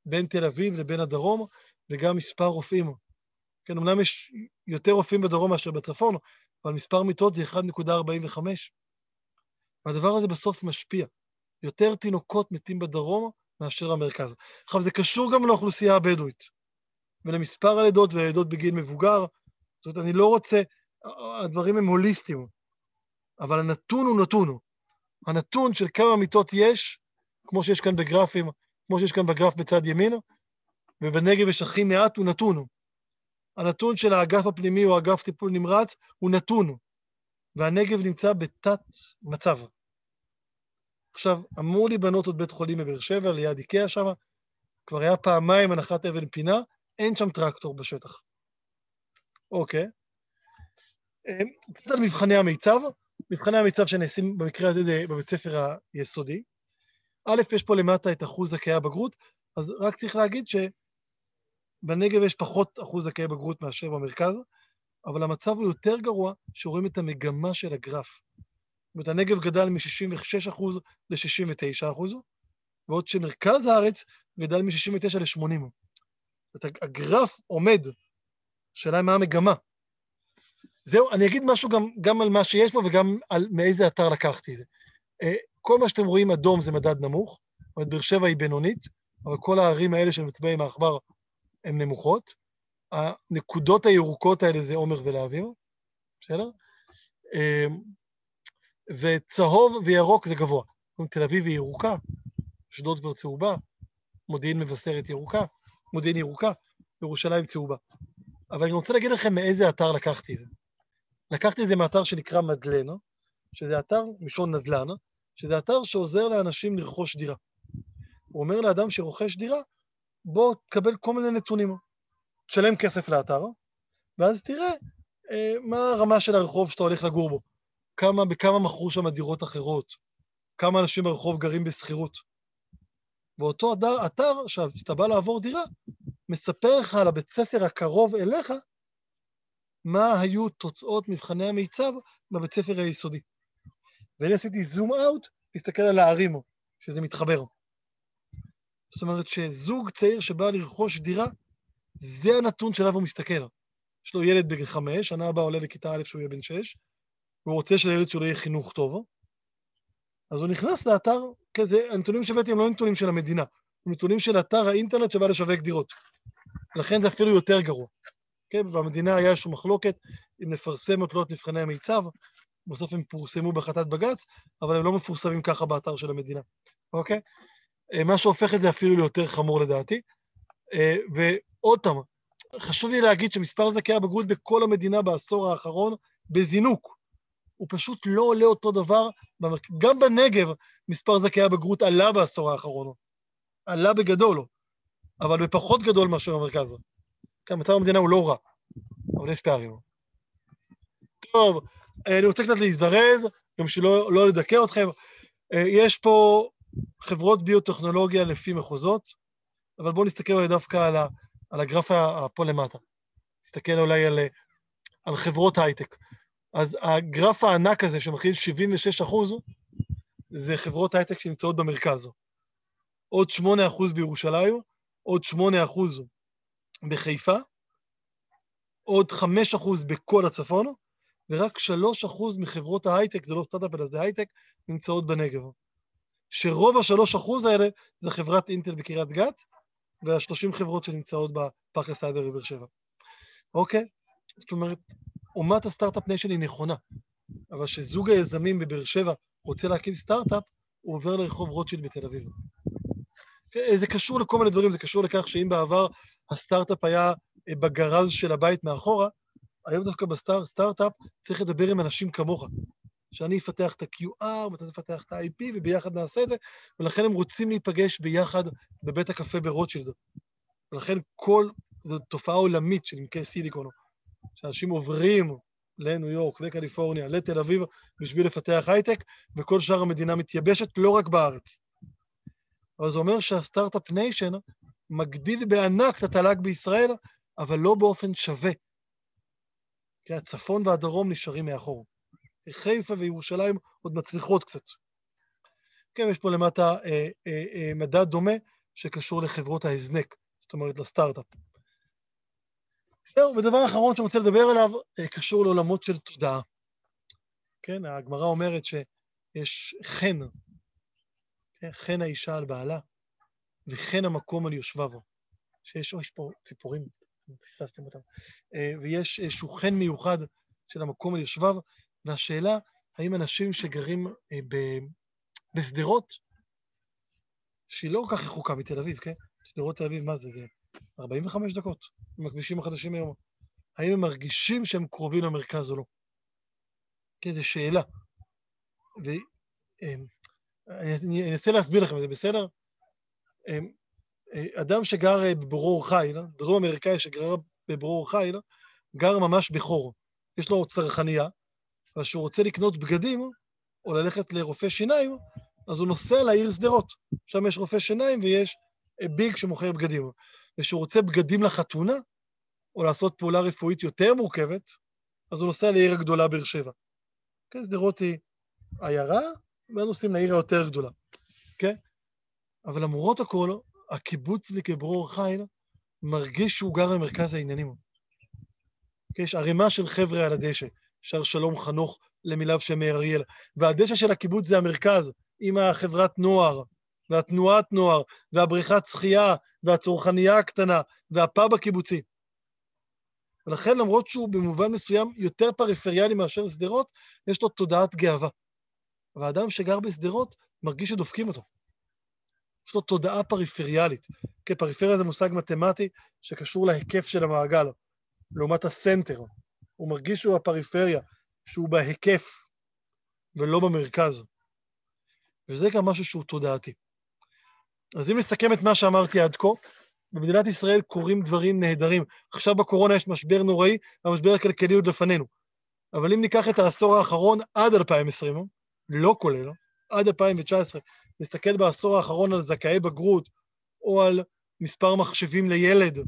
בין תל אביב לבין הדרום, וגם מספר רופאים. כן, אמנם יש יותר רופאים בדרום מאשר בצפון, אבל מספר מיטות זה 1.45. והדבר הזה בסוף משפיע. יותר תינוקות מתים בדרום מאשר המרכז. עכשיו, זה קשור גם לאוכלוסייה הבדואית, ולמספר הלידות והלידות בגיל מבוגר. זאת אומרת, אני לא רוצה, הדברים הם הוליסטיים, אבל הנתון הוא נתון. הנתון של כמה מיטות יש, כמו שיש כאן בגרפים, כמו שיש כאן בגרף בצד ימין, ובנגב יש הכי מעט, הוא נתון. הנתון של האגף הפנימי או אגף טיפול נמרץ הוא נתון, והנגב נמצא בתת מצב. עכשיו, אמור להיבנות עוד בית חולים בבאר שבע, ליד איקאה שם, כבר היה פעמיים הנחת אבן פינה, אין שם טרקטור בשטח. אוקיי. קצת על מבחני המיצב, מבחני המיצב שנעשים במקרה הזה בבית ספר היסודי. א', יש פה למטה את אחוז זכאי הבגרות, אז רק צריך להגיד שבנגב יש פחות אחוז זכאי בגרות מאשר במרכז, אבל המצב הוא יותר גרוע שרואים את המגמה של הגרף. זאת אומרת, הנגב גדל מ-66% ל-69%, בעוד שמרכז הארץ גדל מ-69 ל-80. הגרף עומד, השאלה היא מה המגמה. זהו, אני אגיד משהו גם, גם על מה שיש פה וגם על מאיזה אתר לקחתי את זה. אה, כל מה שאתם רואים אדום זה מדד נמוך, זאת אומרת, באר שבע היא בינונית, אבל כל הערים האלה של מצביעי עם העכבר הן נמוכות. הנקודות הירוקות האלה זה עומר ולהבים, בסדר? אה, וצהוב וירוק זה גבוה. תל אביב היא ירוקה, אשדוד כבר צהובה, מודיעין מבשרת ירוקה, מודיעין ירוקה, ירושלים צהובה. אבל אני רוצה להגיד לכם מאיזה אתר לקחתי את זה. לקחתי את זה מאתר שנקרא מדלן, שזה אתר משון נדל"ן, שזה אתר שעוזר לאנשים לרכוש דירה. הוא אומר לאדם שרוכש דירה, בוא תקבל כל מיני נתונים. תשלם כסף לאתר, ואז תראה אה, מה הרמה של הרחוב שאתה הולך לגור בו. כמה, בכמה מכרו שם דירות אחרות, כמה אנשים ברחוב גרים בשכירות. ואותו אתר, אתר, כשאתה בא לעבור דירה, מספר לך על הבית ספר הקרוב אליך, מה היו תוצאות מבחני המיצב בבית ספר היסודי. ואני עשיתי זום אאוט, להסתכל על הערים, שזה מתחבר. זאת אומרת שזוג צעיר שבא לרכוש דירה, זה הנתון שעליו הוא מסתכל. יש לו ילד בגיל חמש, שנה הבאה עולה לכיתה א' שהוא יהיה בן שש, והוא רוצה שלילד שלו יהיה חינוך טוב, אז הוא נכנס לאתר, כזה, הנתונים שהבאתי הם לא נתונים של המדינה, הם נתונים של אתר האינטרנט שבא לשווק דירות. לכן זה אפילו יותר גרוע. כן, במדינה היה איזושהי מחלוקת אם נפרסם או תלות מבחני המיצב, בסוף הם פורסמו בהחלטת בג"ץ, אבל הם לא מפורסמים ככה באתר של המדינה, אוקיי? אה, מה שהופך את זה אפילו ליותר חמור לדעתי. אה, ועוד פעם, חשוב לי להגיד שמספר זכאי הבגרות בכל המדינה בעשור האחרון בזינוק. הוא פשוט לא עולה אותו דבר. גם בנגב מספר זכאי הבגרות עלה בעשור האחרון. עלה בגדול, אבל בפחות גדול מאשר במרכז. כן, מצב המדינה הוא לא רע, אבל יש פערים. טוב, אני רוצה קצת להזדרז, גם שלא לא לדכא אתכם. יש פה חברות ביוטכנולוגיה לפי מחוזות, אבל בואו נסתכל דווקא על, ה, על הגרף פה למטה. נסתכל אולי על, על חברות הייטק. אז הגרף הענק הזה שמכיל 76 אחוז, זה חברות הייטק שנמצאות במרכז. עוד 8 אחוז בירושלים, עוד 8 אחוז בחיפה, עוד 5 אחוז בכל הצפון, ורק 3 אחוז מחברות ההייטק, זה לא סטארט-אפ אלא זה הייטק, נמצאות בנגב. שרוב ה-3 אחוז האלה זה חברת אינטל בקריית גת, וה-30 חברות שנמצאות בפארק הסייבר בבאר שבע. אוקיי? זאת אומרת, אומת ה start-up nation היא נכונה, אבל כשזוג היזמים בבאר שבע רוצה להקים סטארט-אפ, הוא עובר לרחוב רוטשילד בתל אביב. זה קשור לכל מיני דברים, זה קשור לכך שאם בעבר הסטארט-אפ היה אה, בגראז' של הבית מאחורה, היום דווקא בסטארט-אפ צריך לדבר עם אנשים כמוך. שאני אפתח את ה-QR ואתה תפתח את ה-IP וביחד נעשה את זה, ולכן הם רוצים להיפגש ביחד בבית הקפה ברוטשילד. ולכן כל, זו תופעה עולמית של עמקי סיליקון, שאנשים עוברים לניו יורק, לקליפורניה, לתל אביב, בשביל לפתח הייטק, וכל שאר המדינה מתייבשת, לא רק בארץ. אבל זה אומר שה start-up nation מגדיל בענק את התל"ג בישראל, אבל לא באופן שווה. כי הצפון והדרום נשארים מאחור. חיפה וירושלים עוד מצליחות קצת. כן, יש פה למטה אה, אה, אה, מדד דומה שקשור לחברות ההזנק, זאת אומרת לסטארט-אפ. זהו, ודבר אחרון שאני רוצה לדבר עליו, אה, קשור לעולמות של תודעה. כן, הגמרא אומרת שיש חן, כן, חן האישה על בעלה, וחן המקום על יושביו. שיש, או, יש פה ציפורים, פספסתם אותם. אה, ויש איזשהו חן מיוחד של המקום על יושביו, והשאלה, האם אנשים שגרים אה, בשדרות, שהיא לא כל כך רחוקה מתל אביב, כן? שדרות תל אביב, מה זה? זה 45 דקות עם הכבישים החדשים היום. האם הם מרגישים שהם קרובים למרכז או לא? כן, זו שאלה. ואני אנסה להסביר לכם, זה בסדר? אמ, אה, אדם שגר אה, בברור חיל, דרום אמריקאי שגר בברור חיל, גר ממש בחור. יש לו צרכנייה, וכשהוא רוצה לקנות בגדים, או ללכת לרופא שיניים, אז הוא נוסע לעיר שדרות. שם יש רופא שיניים ויש אה, ביג שמוכר בגדים. וכשהוא רוצה בגדים לחתונה, או לעשות פעולה רפואית יותר מורכבת, אז הוא נוסע לעיר הגדולה באר שבע. כן, שדרות היא עיירה, ואז נוסעים לעיר היותר גדולה, כן? אבל למרות הכל, הקיבוצניק בברור חיל מרגיש שהוא גר במרכז העניינים. יש ערימה של חבר'ה על הדשא, שר שלום חנוך למיליו של מאיר אריאל, והדשא של הקיבוץ זה המרכז, עם החברת נוער, והתנועת נוער, והבריכת שחייה, והצרכנייה הקטנה, והפאב הקיבוצי. ולכן למרות שהוא במובן מסוים יותר פריפריאלי מאשר שדרות, יש לו תודעת גאווה. והאדם שגר בשדרות מרגיש שדופקים אותו. יש לו תודעה פריפריאלית. כי פריפריה זה מושג מתמטי שקשור להיקף של המעגל, לעומת הסנטר. הוא מרגיש שהוא הפריפריה, שהוא בהיקף ולא במרכז. וזה גם משהו שהוא תודעתי. אז אם נסכם את מה שאמרתי עד כה, במדינת ישראל קורים דברים נהדרים. עכשיו בקורונה יש משבר נוראי, והמשבר הכלכלי עוד לפנינו. אבל אם ניקח את העשור האחרון עד 2020, לא כולל, עד 2019, נסתכל בעשור האחרון על זכאי בגרות, או על מספר מחשבים לילד,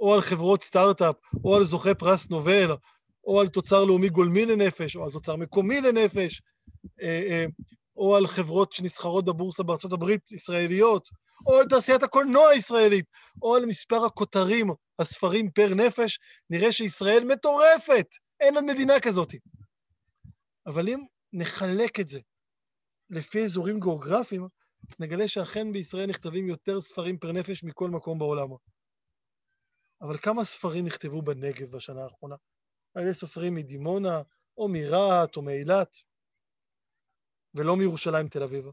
או על חברות סטארט-אפ, או על זוכי פרס נובל, או על תוצר לאומי גולמי לנפש, או על תוצר מקומי לנפש, אה, אה, או על חברות שנסחרות בבורסה בארצות הברית, ישראליות, או על תעשיית הקולנוע הישראלית, או על מספר הכותרים, הספרים פר נפש, נראה שישראל מטורפת, אין עוד מדינה כזאת. אבל אם נחלק את זה לפי אזורים גיאוגרפיים, נגלה שאכן בישראל נכתבים יותר ספרים פר נפש מכל מקום בעולם. אבל כמה ספרים נכתבו בנגב בשנה האחרונה? על ידי סופרים מדימונה, או מרהט, או מאילת, ולא מירושלים תל אביב.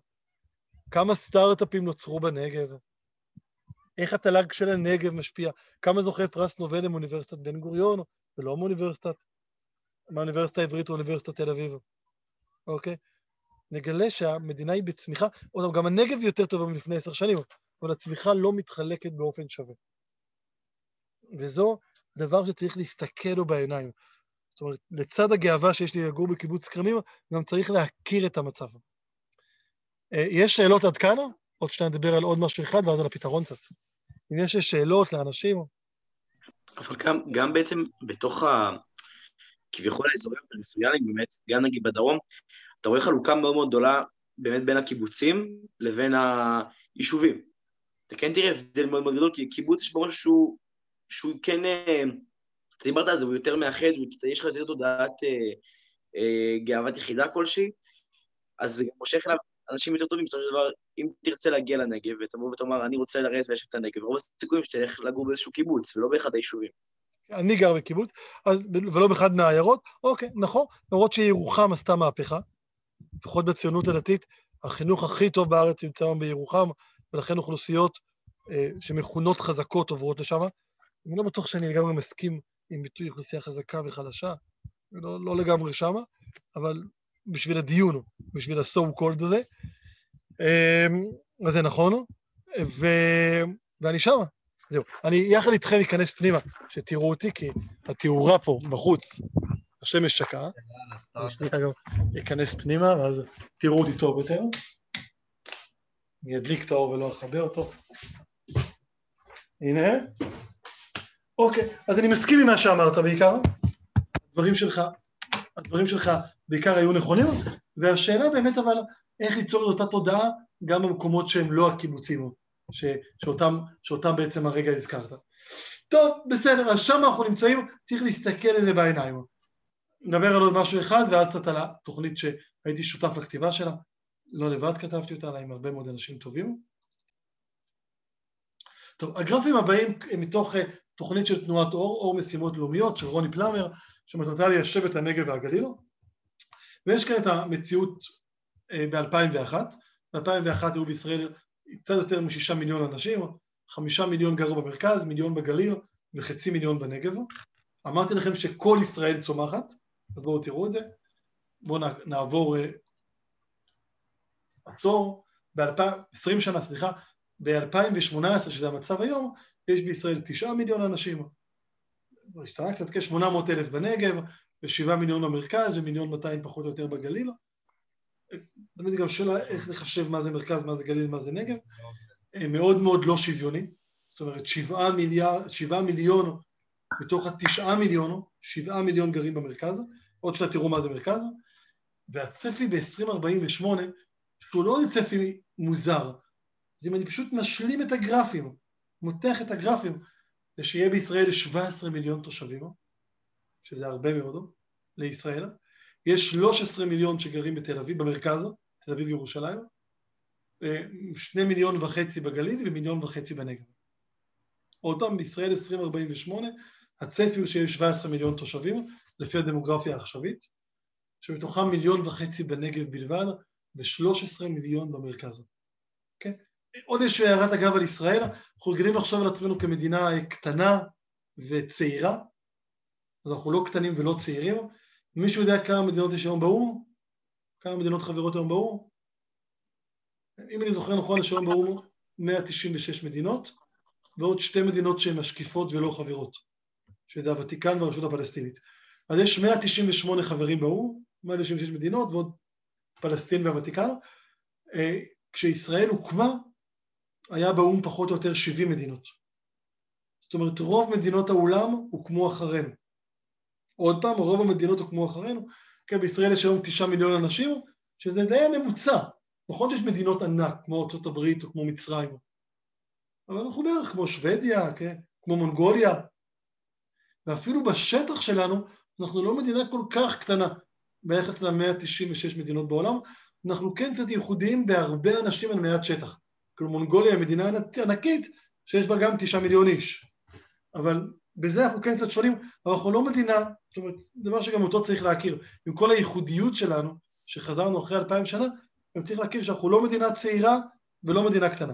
כמה סטארט-אפים נוצרו בנגב? איך התל"ג של הנגב משפיע? כמה זוכי פרס נובל הם מאוניברסיטת בן גוריון, ולא מאוניברסיטת, מהאוניברסיטה העברית או אוניברסיטת תל אביב, אוקיי? נגלה שהמדינה היא בצמיחה, עוד גם הנגב יותר טוב מלפני עשר שנים, אבל הצמיחה לא מתחלקת באופן שווה. וזו דבר שצריך להסתכל לו בעיניים. זאת אומרת, לצד הגאווה שיש לי לגור בקיבוץ כרמים, גם צריך להכיר את המצב. אה, יש שאלות עד כאן? עוד שניה נדבר על עוד משהו אחד ואז על הפתרון קצת. אם יש שאלות לאנשים... אבל גם, גם בעצם בתוך ה... כביכול האזורים הפריפריאליים באמת, גם נגיד בדרום, אתה רואה חלוקה מאוד מאוד גדולה באמת בין הקיבוצים לבין היישובים. אתה כן תראה הבדל מאוד מאוד גדול, כי קיבוץ יש בו משהו שהוא, שהוא כן, אה, אתה דיברת על זה, הוא יותר מאחד, יש לך יותר תודעת אה, אה, גאוות יחידה כלשהי, אז זה מושך אליו אנשים יותר טובים, בסופו של דבר, אם תרצה להגיע לנגב ותבוא ותאמר, אני רוצה לרדת ולשבת את הנגב, רוב הסיכויים שתלך לגור באיזשהו קיבוץ, ולא באחד היישובים. אני גר בקיבוץ, אז, ולא באחד מהעיירות, אוקיי, נכון, למרות שירוחם עשתה מהפכה, לפחות בציונות הדתית, החינוך הכי טוב בארץ נמצא היום בירוחם, ולכן אוכלוסיות אה, שמכונות חזקות עוברות לשם. אני לא בטוח שאני לגמרי מסכים עם ביטוי אוכלוסייה חזקה וחלשה, לא, לא לגמרי שמה, אבל בשביל הדיון, בשביל ה-so called הזה. אמ, אז זה נכון, ו... ואני שמה. זהו. אני יחד איתכם אכנס פנימה, שתראו אותי, כי התאורה פה בחוץ, השמש שקעה. אני שנייה גם אכנס פנימה, ואז תראו אותי טוב יותר. אני אדליק את האור ולא אחבר אותו. הנה. אוקיי, אז אני מסכים עם מה שאמרת בעיקר. הדברים שלך, הדברים שלך בעיקר היו נכונים, והשאלה באמת אבל איך ליצור את אותה תודעה גם במקומות שהם לא הקיבוצים, ש, שאותם, שאותם בעצם הרגע הזכרת. טוב, בסדר, אז שם אנחנו נמצאים, צריך להסתכל על זה בעיניים. נדבר על עוד משהו אחד, ואז קצת על התוכנית שהייתי שותף לכתיבה שלה. לא לבד כתבתי אותה, אלא עם הרבה מאוד אנשים טובים. טוב, הגרפים הבאים הם מתוך אה, תוכנית של תנועת אור, אור משימות לאומיות, של רוני פלמר, שמטרתה ליישב את הנגב והגליל. ויש כאן את המציאות אה, ב-2001, ב-2001 היו בישראל קצת יותר משישה מיליון אנשים, חמישה מיליון גרו במרכז, מיליון בגליל וחצי מיליון בנגב. אמרתי לכם שכל ישראל צומחת, אז בואו תראו את זה. בואו נעבור, אה, עצור, ב-20 שנה, סליחה, ב-2018, שזה המצב היום, יש בישראל תשעה מיליון אנשים. השתנה קצת כ-800 אלף בנגב, ושבעה מיליון במרכז ומיליון 200 פחות או יותר בגליל. זה גם שאלה איך לחשב מה זה מרכז, מה זה גליל, מה זה נגב. אה, מאוד מאוד לא שוויוני. זאת אומרת, שבעה מיליון מתוך התשעה מיליון, שבעה מיליון גרים במרכז. עוד שאתה תראו מה זה מרכז. והצפי ב-2048, שהוא לא צפי מוזר, אז אם אני פשוט משלים את הגרפים, מותח את הגרפים, זה שיהיה בישראל 17 מיליון תושבים, שזה הרבה מאוד לישראל, יש 13 מיליון שגרים בתל אביב, במרכז, תל אביב ירושלים, אה, שני מיליון וחצי בגליל ומיליון וחצי בנגב. עוד פעם, בישראל 2048, הצפי הוא שיש 17 מיליון תושבים, לפי הדמוגרפיה העכשווית, שמתוכם מיליון וחצי בנגב בלבד, ו-13 מיליון במרכז. Okay? כן? עוד איזושהי הערת אגב על ישראל, אנחנו רגילים לחשוב על עצמנו כמדינה קטנה וצעירה, אז אנחנו לא קטנים ולא צעירים. מישהו יודע כמה מדינות יש היום באו"ם? כמה מדינות חברות היום באו"ם? אם אני זוכר נכון, יש היום באו"ם 196 מדינות, ועוד שתי מדינות שהן משקיפות ולא חברות, שזה הוותיקן והרשות הפלסטינית. אז יש 198 חברים באו"ם, 196 מדינות ועוד פלסטין והוותיקן. אה, כשישראל הוקמה, היה באו"ם פחות או יותר 70 מדינות. זאת אומרת, רוב מדינות העולם הוקמו אחרינו. עוד פעם, רוב המדינות הוקמו אחרינו. כן, בישראל יש היום תשעה מיליון אנשים, שזה די הממוצע. נכון שיש מדינות ענק, כמו ארה"ב או כמו מצרים, אבל אנחנו בערך כמו שוודיה, כן? כמו מונגוליה, ואפילו בשטח שלנו אנחנו לא מדינה כל כך קטנה ביחס ל-196 מדינות בעולם, אנחנו כן קצת ייחודיים בהרבה אנשים על מעט שטח. כאילו מונגוליה היא מדינה ענקית שיש בה גם תשעה מיליון איש. אבל בזה אנחנו כן קצת שונים, אבל אנחנו לא מדינה, זאת אומרת, דבר שגם אותו צריך להכיר. עם כל הייחודיות שלנו, שחזרנו אחרי אלפיים שנה, גם צריך להכיר שאנחנו לא מדינה צעירה ולא מדינה קטנה.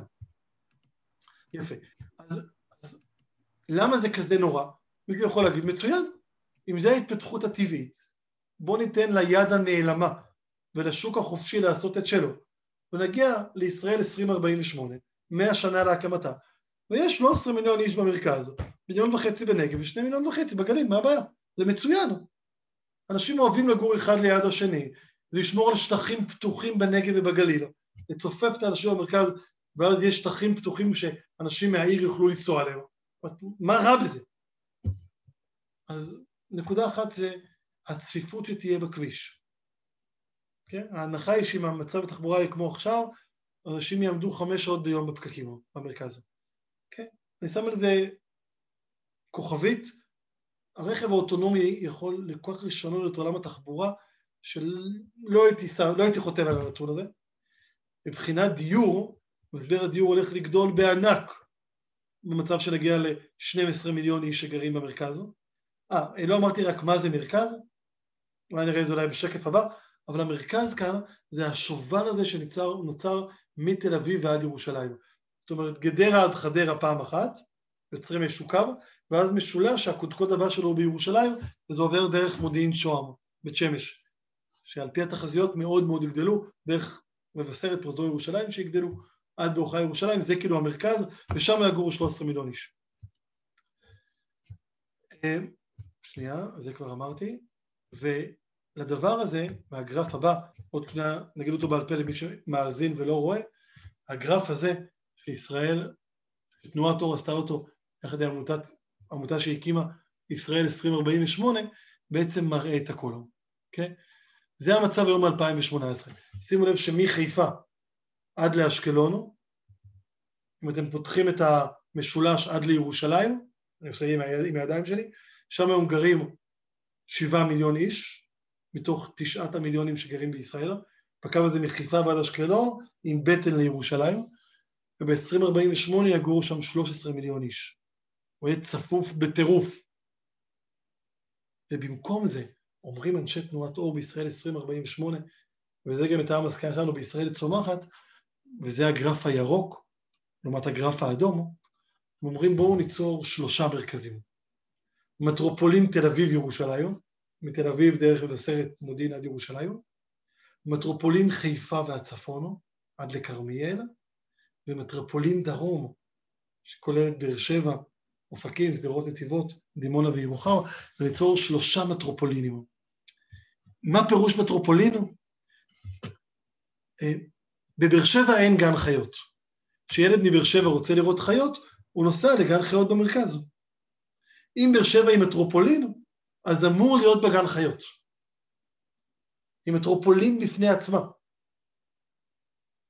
יפה. אז, אז למה זה כזה נורא? מישהו יכול להגיד, מצוין, אם זה ההתפתחות הטבעית, בוא ניתן ליד הנעלמה ולשוק החופשי לעשות את שלו, ונגיע לישראל 2048, 100 שנה להקמתה, ויש 13 מיליון איש במרכז, מיליון וחצי בנגב ושני מיליון וחצי בגליל, מה הבעיה? זה מצוין. אנשים אוהבים לגור אחד ליד השני, זה לשמור על שטחים פתוחים בנגב ובגליל, לצופף את האנשים במרכז, ואז יש שטחים פתוחים שאנשים מהעיר יוכלו לנסוע עליהם. מה רע בזה? אז נקודה אחת זה הצפיפות שתהיה בכביש. כן? ההנחה היא שאם המצב התחבורה יהיה כמו עכשיו, אנשים יעמדו חמש שעות ביום בפקקים במרכז. כן? אני שם על זה כוכבית, הרכב האוטונומי יכול כל כך לשנות את עולם התחבורה, שלא הייתי, לא הייתי חותם על הנתון הזה. מבחינת דיור, משבר הדיור הולך לגדול בענק במצב שנגיע ל-12 מיליון איש שגרים במרכז. אה, לא אמרתי רק מה זה מרכז, אולי נראה את זה אולי בשקף הבא, אבל המרכז כאן זה השובל הזה שנוצר מתל אביב ועד ירושלים. זאת אומרת, גדרה עד חדרה פעם אחת, יוצרים איזשהו קו, ואז משולש שהקודקוד הבא שלו הוא בירושלים, וזה עובר דרך מודיעין שוהם, בית שמש, שעל פי התחזיות מאוד מאוד יגדלו, דרך מבשרת פרוזדור ירושלים שיגדלו עד בואכה ירושלים, זה כאילו המרכז, ושם יגורו 13 מיליון איש. שנייה, זה כבר אמרתי, ולדבר הזה, מהגרף הבא, עוד שנייה נגיד אותו בעל פה למי שמאזין ולא רואה, הגרף הזה שישראל, תנועת אור עשתה אותו יחד עם עמותת, עמותה שהקימה ישראל 2048, בעצם מראה את הכל, אוקיי? זה המצב היום ב-2018. שימו לב שמחיפה עד לאשקלון, אם אתם פותחים את המשולש עד לירושלים, אני עושה עם הידיים שלי, שם היום גרים שבעה מיליון איש, מתוך תשעת המיליונים שגרים בישראל, בקו הזה מחיפה ועד אשקלון, עם בטן לירושלים, וב-2048 יגורו שם 13 מיליון איש. הוא יהיה צפוף בטירוף. ובמקום זה, אומרים אנשי תנועת אור בישראל 2048, וזה גם הייתה המסקנה שלנו בישראל צומחת, וזה הגרף הירוק, לעומת הגרף האדום, הם אומרים בואו ניצור שלושה מרכזים. מטרופולין תל אביב-ירושלים, מתל אביב דרך מבשרת מודיעין עד ירושלים, מטרופולין חיפה והצפון עד לכרמיאל, ומטרופולין דרום, שכוללת באר שבע, אופקים, שדרות נתיבות, דימונה וירוחם, וליצור שלושה מטרופולינים. מה פירוש מטרופולין? אה, בבאר שבע אין גן חיות. כשילד מבאר שבע רוצה לראות חיות, הוא נוסע לגן חיות במרכז. אם באר שבע היא מטרופולין, אז אמור להיות בגן חיות. היא מטרופולין בפני עצמה. Okay?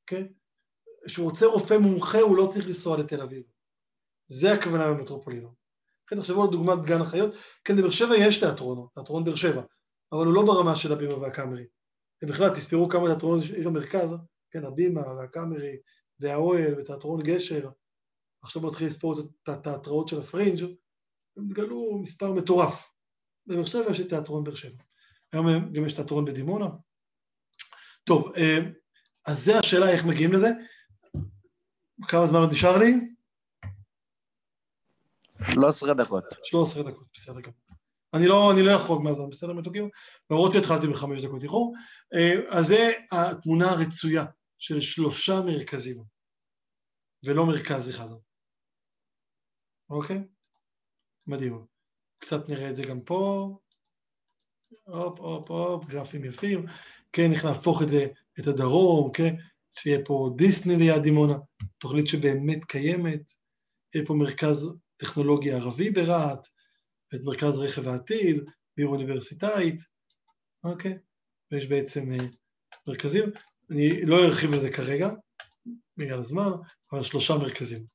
אוקיי? שהוא רוצה רופא מומחה, הוא לא צריך לנסוע לתל אביב. זה הכוונה במטרופולינו. כן, תחשבו על דוגמת גן החיות, כן, בבאר שבע יש תיאטרון, תיאטרון באר שבע, אבל הוא לא ברמה של הבימה והקאמרי. ובכלל, תספרו כמה תיאטרון יש במרכז, כן, הבימה והקאמרי, והאוהל ותיאטרון גשר, עכשיו נתחיל לספור את התיאטראות של הפרינג', הם תגלו מספר מטורף. בבאר שבע יש את תיאטרון באר שבע. היום גם יש תיאטרון בדימונה. טוב, אה, אז זה השאלה איך מגיעים לזה. כמה זמן עוד נשאר לי? 13 דקות. 13 דקות, בסדר גמור. אני לא, אני לא אחרוג מהזמן, בסדר מתוקים? למרות שהתחלתי בחמש דקות איחור. אה, אז זה התמונה הרצויה של שלושה מרכזים, ולא מרכז אחד. אוקיי? מדהים. קצת נראה את זה גם פה. הופ, הופ, הופ, גרפים יפים. כן, איך להפוך את זה, את הדרום, כן? שיהיה פה דיסני ליד דימונה, תוכנית שבאמת קיימת. יהיה פה מרכז טכנולוגי ערבי ברהט, ואת מרכז רכב העתיד, עיר אוניברסיטאית, אוקיי? ויש בעצם אה, מרכזים. אני לא ארחיב על זה כרגע, בגלל הזמן, אבל שלושה מרכזים.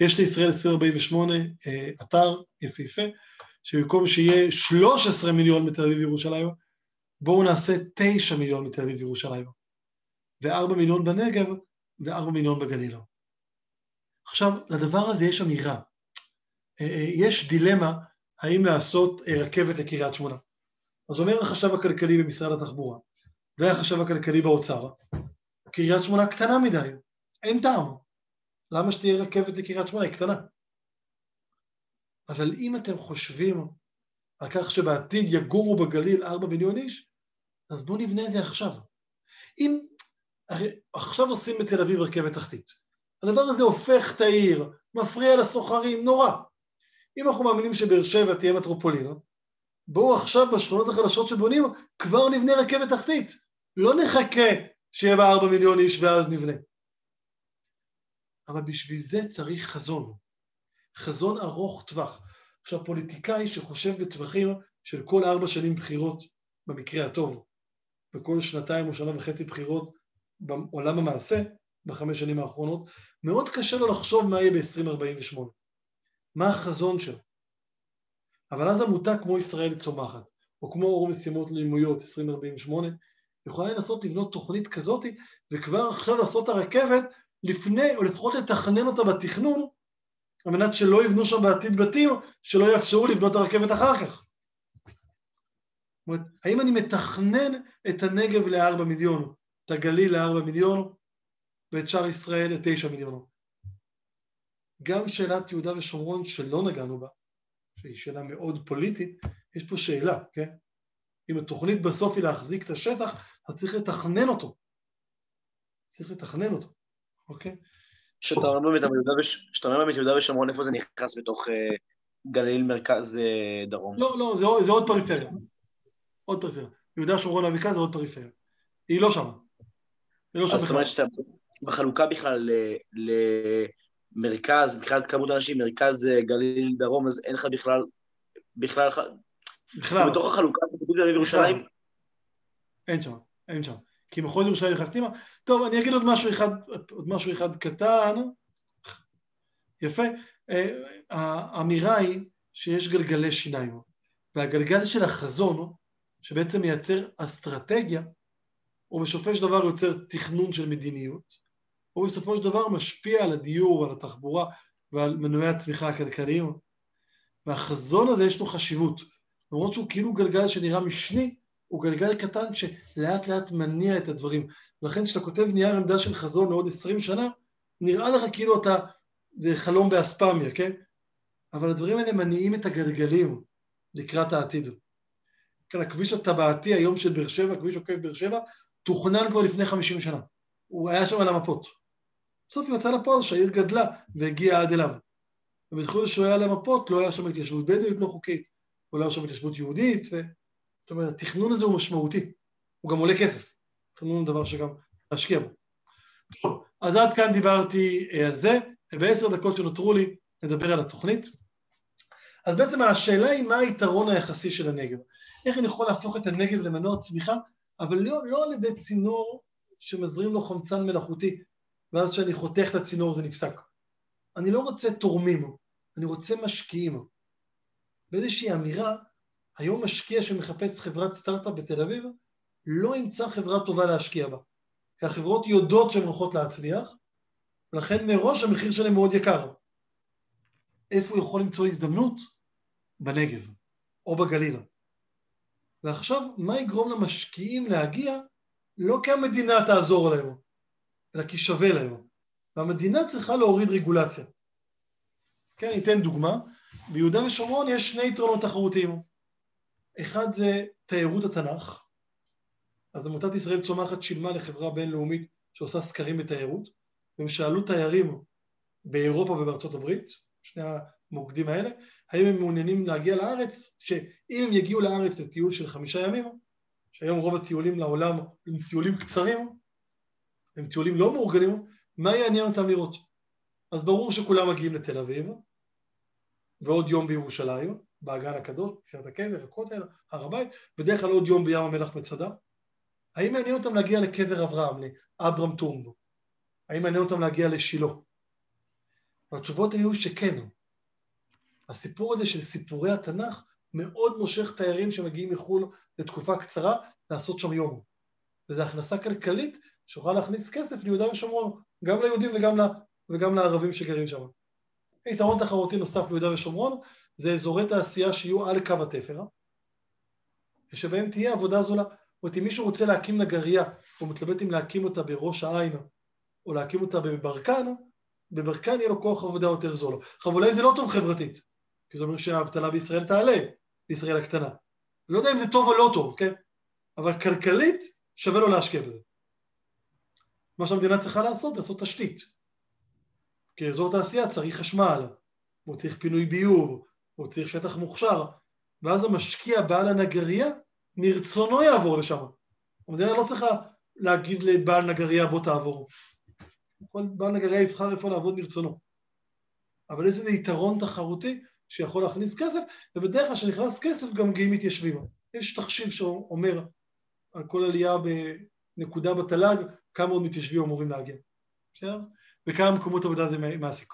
יש לישראל 2048 אה, אתר יפהפה, שבמקום שיהיה 13 מיליון מתל אביב וירושלים, בואו נעשה 9 מיליון מתל אביב וירושלים, ו-4 מיליון בנגב ו-4 מיליון בגליל. עכשיו, לדבר הזה יש אמירה. אה, אה, יש דילמה האם לעשות רכבת לקריית שמונה. אז אומר החשב הכלכלי במשרד התחבורה, והחשב הכלכלי באוצר, קריית שמונה קטנה מדי, אין טעם. למה שתהיה רכבת לקריית שמונה? היא קטנה. אבל אם אתם חושבים על כך שבעתיד יגורו בגליל ארבע מיליון איש, אז בואו נבנה את זה עכשיו. אם, הרי עכשיו עושים בתל אביב רכבת תחתית. הדבר הזה הופך את העיר, מפריע לסוחרים, נורא. אם אנחנו מאמינים שבאר שבע תהיה מטרופולינה, בואו עכשיו בשכונות החדשות שבונים כבר נבנה רכבת תחתית. לא נחכה שיהיה בה ארבע מיליון איש ואז נבנה. אבל בשביל זה צריך חזון. חזון ארוך טווח. עכשיו, פוליטיקאי שחושב בטווחים של כל ארבע שנים בחירות, במקרה הטוב, וכל שנתיים או שנה וחצי בחירות בעולם המעשה, בחמש שנים האחרונות, מאוד קשה לו לחשוב מה יהיה ב-2048. מה החזון שלו. אבל אז עמותה כמו ישראל צומחת, או כמו אור משימות לימויות 2048, יכולה לנסות לבנות תוכנית כזאת, וכבר עכשיו לעשות את הרכבת לפני, או לפחות לתכנן אותה בתכנון, על מנת שלא יבנו שם בעתיד בתים, שלא יאפשרו לבנות את הרכבת אחר כך. זאת אומרת, האם אני מתכנן את הנגב לארבע מיליון, את הגליל לארבע מיליון, ואת שאר ישראל לתשע מיליון? גם שאלת יהודה ושומרון שלא נגענו בה, שהיא שאלה מאוד פוליטית, יש פה שאלה, כן? אם התוכנית בסוף היא להחזיק את השטח, אז צריך לתכנן אותו. צריך לתכנן אותו, אוקיי? כשאתה אומר באמת יהודה ושומרון, איפה זה נכנס בתוך אה, גליל מרכז אה, דרום? לא, לא, זה, זה עוד פריפריה. עוד פריפריה. יהודה ושומרון והבקעה זה עוד פריפריה. היא לא שם. היא לא שם בכלל. זאת אומרת שאתה בחלוקה בכלל למרכז, מבחינת כמות אנשים, מרכז אה, גליל דרום, אז אין לך בכלל, בכלל, בכלל. בתוך החלוקה, בירושלים? אין שם, אין שם. כי מחוז ירושלים נכנס פנימה. טוב, אני אגיד עוד משהו אחד, עוד משהו אחד קטן. יפה. אה, האמירה היא שיש גלגלי שיניים, והגלגל של החזון, שבעצם מייצר אסטרטגיה, הוא בסופו של דבר יוצר תכנון של מדיניות, הוא בסופו של דבר משפיע על הדיור, על התחבורה ועל מנועי הצמיחה הכלכליים. והחזון הזה יש לו חשיבות. למרות שהוא כאילו גלגל שנראה משני, הוא גלגל קטן שלאט לאט מניע את הדברים. ולכן כשאתה כותב נייר עמדה של חזון לעוד עשרים שנה, נראה לך כאילו אתה, זה חלום באספמיה, כן? אבל הדברים האלה מניעים את הגלגלים לקראת העתיד. כן, הכביש הטבעתי היום של באר שבע, כביש עוקף באר שבע, תוכנן כבר לפני חמישים שנה. הוא היה שם על המפות. בסוף יצא לפועל שהעיר גדלה והגיעה עד אליו. ובזכות שהוא היה על המפות לא היה שם התיישבות בדואית לא חוקית, או לא היה שם התיישבות יהודית, ו... זאת אומרת, התכנון הזה הוא משמעותי, הוא גם עולה כסף. תכנון הוא דבר שגם להשקיע בו. טוב, אז עד כאן דיברתי אה, על זה, ובעשר דקות שנותרו לי נדבר על התוכנית. אז בעצם השאלה היא מה היתרון היחסי של הנגב. איך אני יכול להפוך את הנגב למנוע צמיחה, אבל לא, לא על ידי צינור שמזרים לו חמצן מלאכותי, ואז כשאני חותך את הצינור זה נפסק. אני לא רוצה תורמים, אני רוצה משקיעים. באיזושהי אמירה, היום משקיע שמחפש חברת סטארט-אפ בתל אביב, לא ימצא חברה טובה להשקיע בה. כי החברות יודעות שהן הולכות להצליח, ולכן מראש המחיר שלהן מאוד יקר. איפה הוא יכול למצוא הזדמנות? בנגב, או בגליל. ועכשיו, מה יגרום למשקיעים להגיע? לא כי המדינה תעזור להם, אלא כי שווה להם. והמדינה צריכה להוריד רגולציה. כן, אני אתן דוגמה. ביהודה ושומרון יש שני יתרונות תחרותיים. אחד זה תיירות התנ"ך. אז עמותת ישראל צומחת שילמה לחברה בינלאומית שעושה סקרים בתיירות, והם שאלו תיירים באירופה ובארצות הברית, שני המוקדים האלה, האם הם מעוניינים להגיע לארץ, שאם הם יגיעו לארץ לטיול של חמישה ימים, שהיום רוב הטיולים לעולם הם טיולים קצרים, הם טיולים לא מאורגנים, מה יעניין אותם לראות? אז ברור שכולם מגיעים לתל אביב, ועוד יום בירושלים, באגן הקדוש, סיעת הקבר, הכותל, הר הבית, בדרך כלל עוד יום בים המלח מצדה. האם מעניין אותם להגיע לקבר אברהם, לאברהם טומבו? האם מעניין אותם להגיע לשילה? והתשובות היו שכן. הסיפור הזה של סיפורי התנ"ך מאוד מושך תיירים שמגיעים מחו"ל לתקופה קצרה לעשות שם יום. וזו הכנסה כלכלית שיכולה להכניס כסף ליהודה ושומרון, גם ליהודים וגם, לה, וגם לערבים שגרים שם. יתרון תחרותי נוסף ביהודה ושומרון זה אזורי תעשייה שיהיו על קו התפר, ושבהם תהיה עבודה זולה. זאת אומרת, אם מישהו רוצה להקים נגרייה, או מתלבט אם להקים אותה בראש העין, או להקים אותה בברקן, בברקן יהיה לו כוח עבודה יותר זול. עכשיו אולי זה לא טוב חברתית, כי זה אומר שהאבטלה בישראל תעלה, בישראל הקטנה. לא יודע אם זה טוב או לא טוב, כן? אבל כלכלית שווה לו להשקיע בזה. מה שהמדינה צריכה לעשות, לעשות תשתית. כי אזור תעשייה צריך חשמל, הוא צריך פינוי ביוב, הוא צריך שטח מוכשר, ואז המשקיע בעל הנגרייה מרצונו יעבור לשם. המדינה לא צריכה להגיד לבעל נגרייה בוא תעבור. כל בעל נגרייה יבחר איפה לעבוד מרצונו. אבל יש איזה יתרון תחרותי שיכול להכניס כסף, ובדרך כלל כשנכנס כסף גם מגיעים מתיישבים. יש תחשיב שאומר על כל עלייה בנקודה בתל"ג, כמה עוד מתיישבים אמורים להגיע. בסדר? וכמה מקומות עבודה זה מעסיק.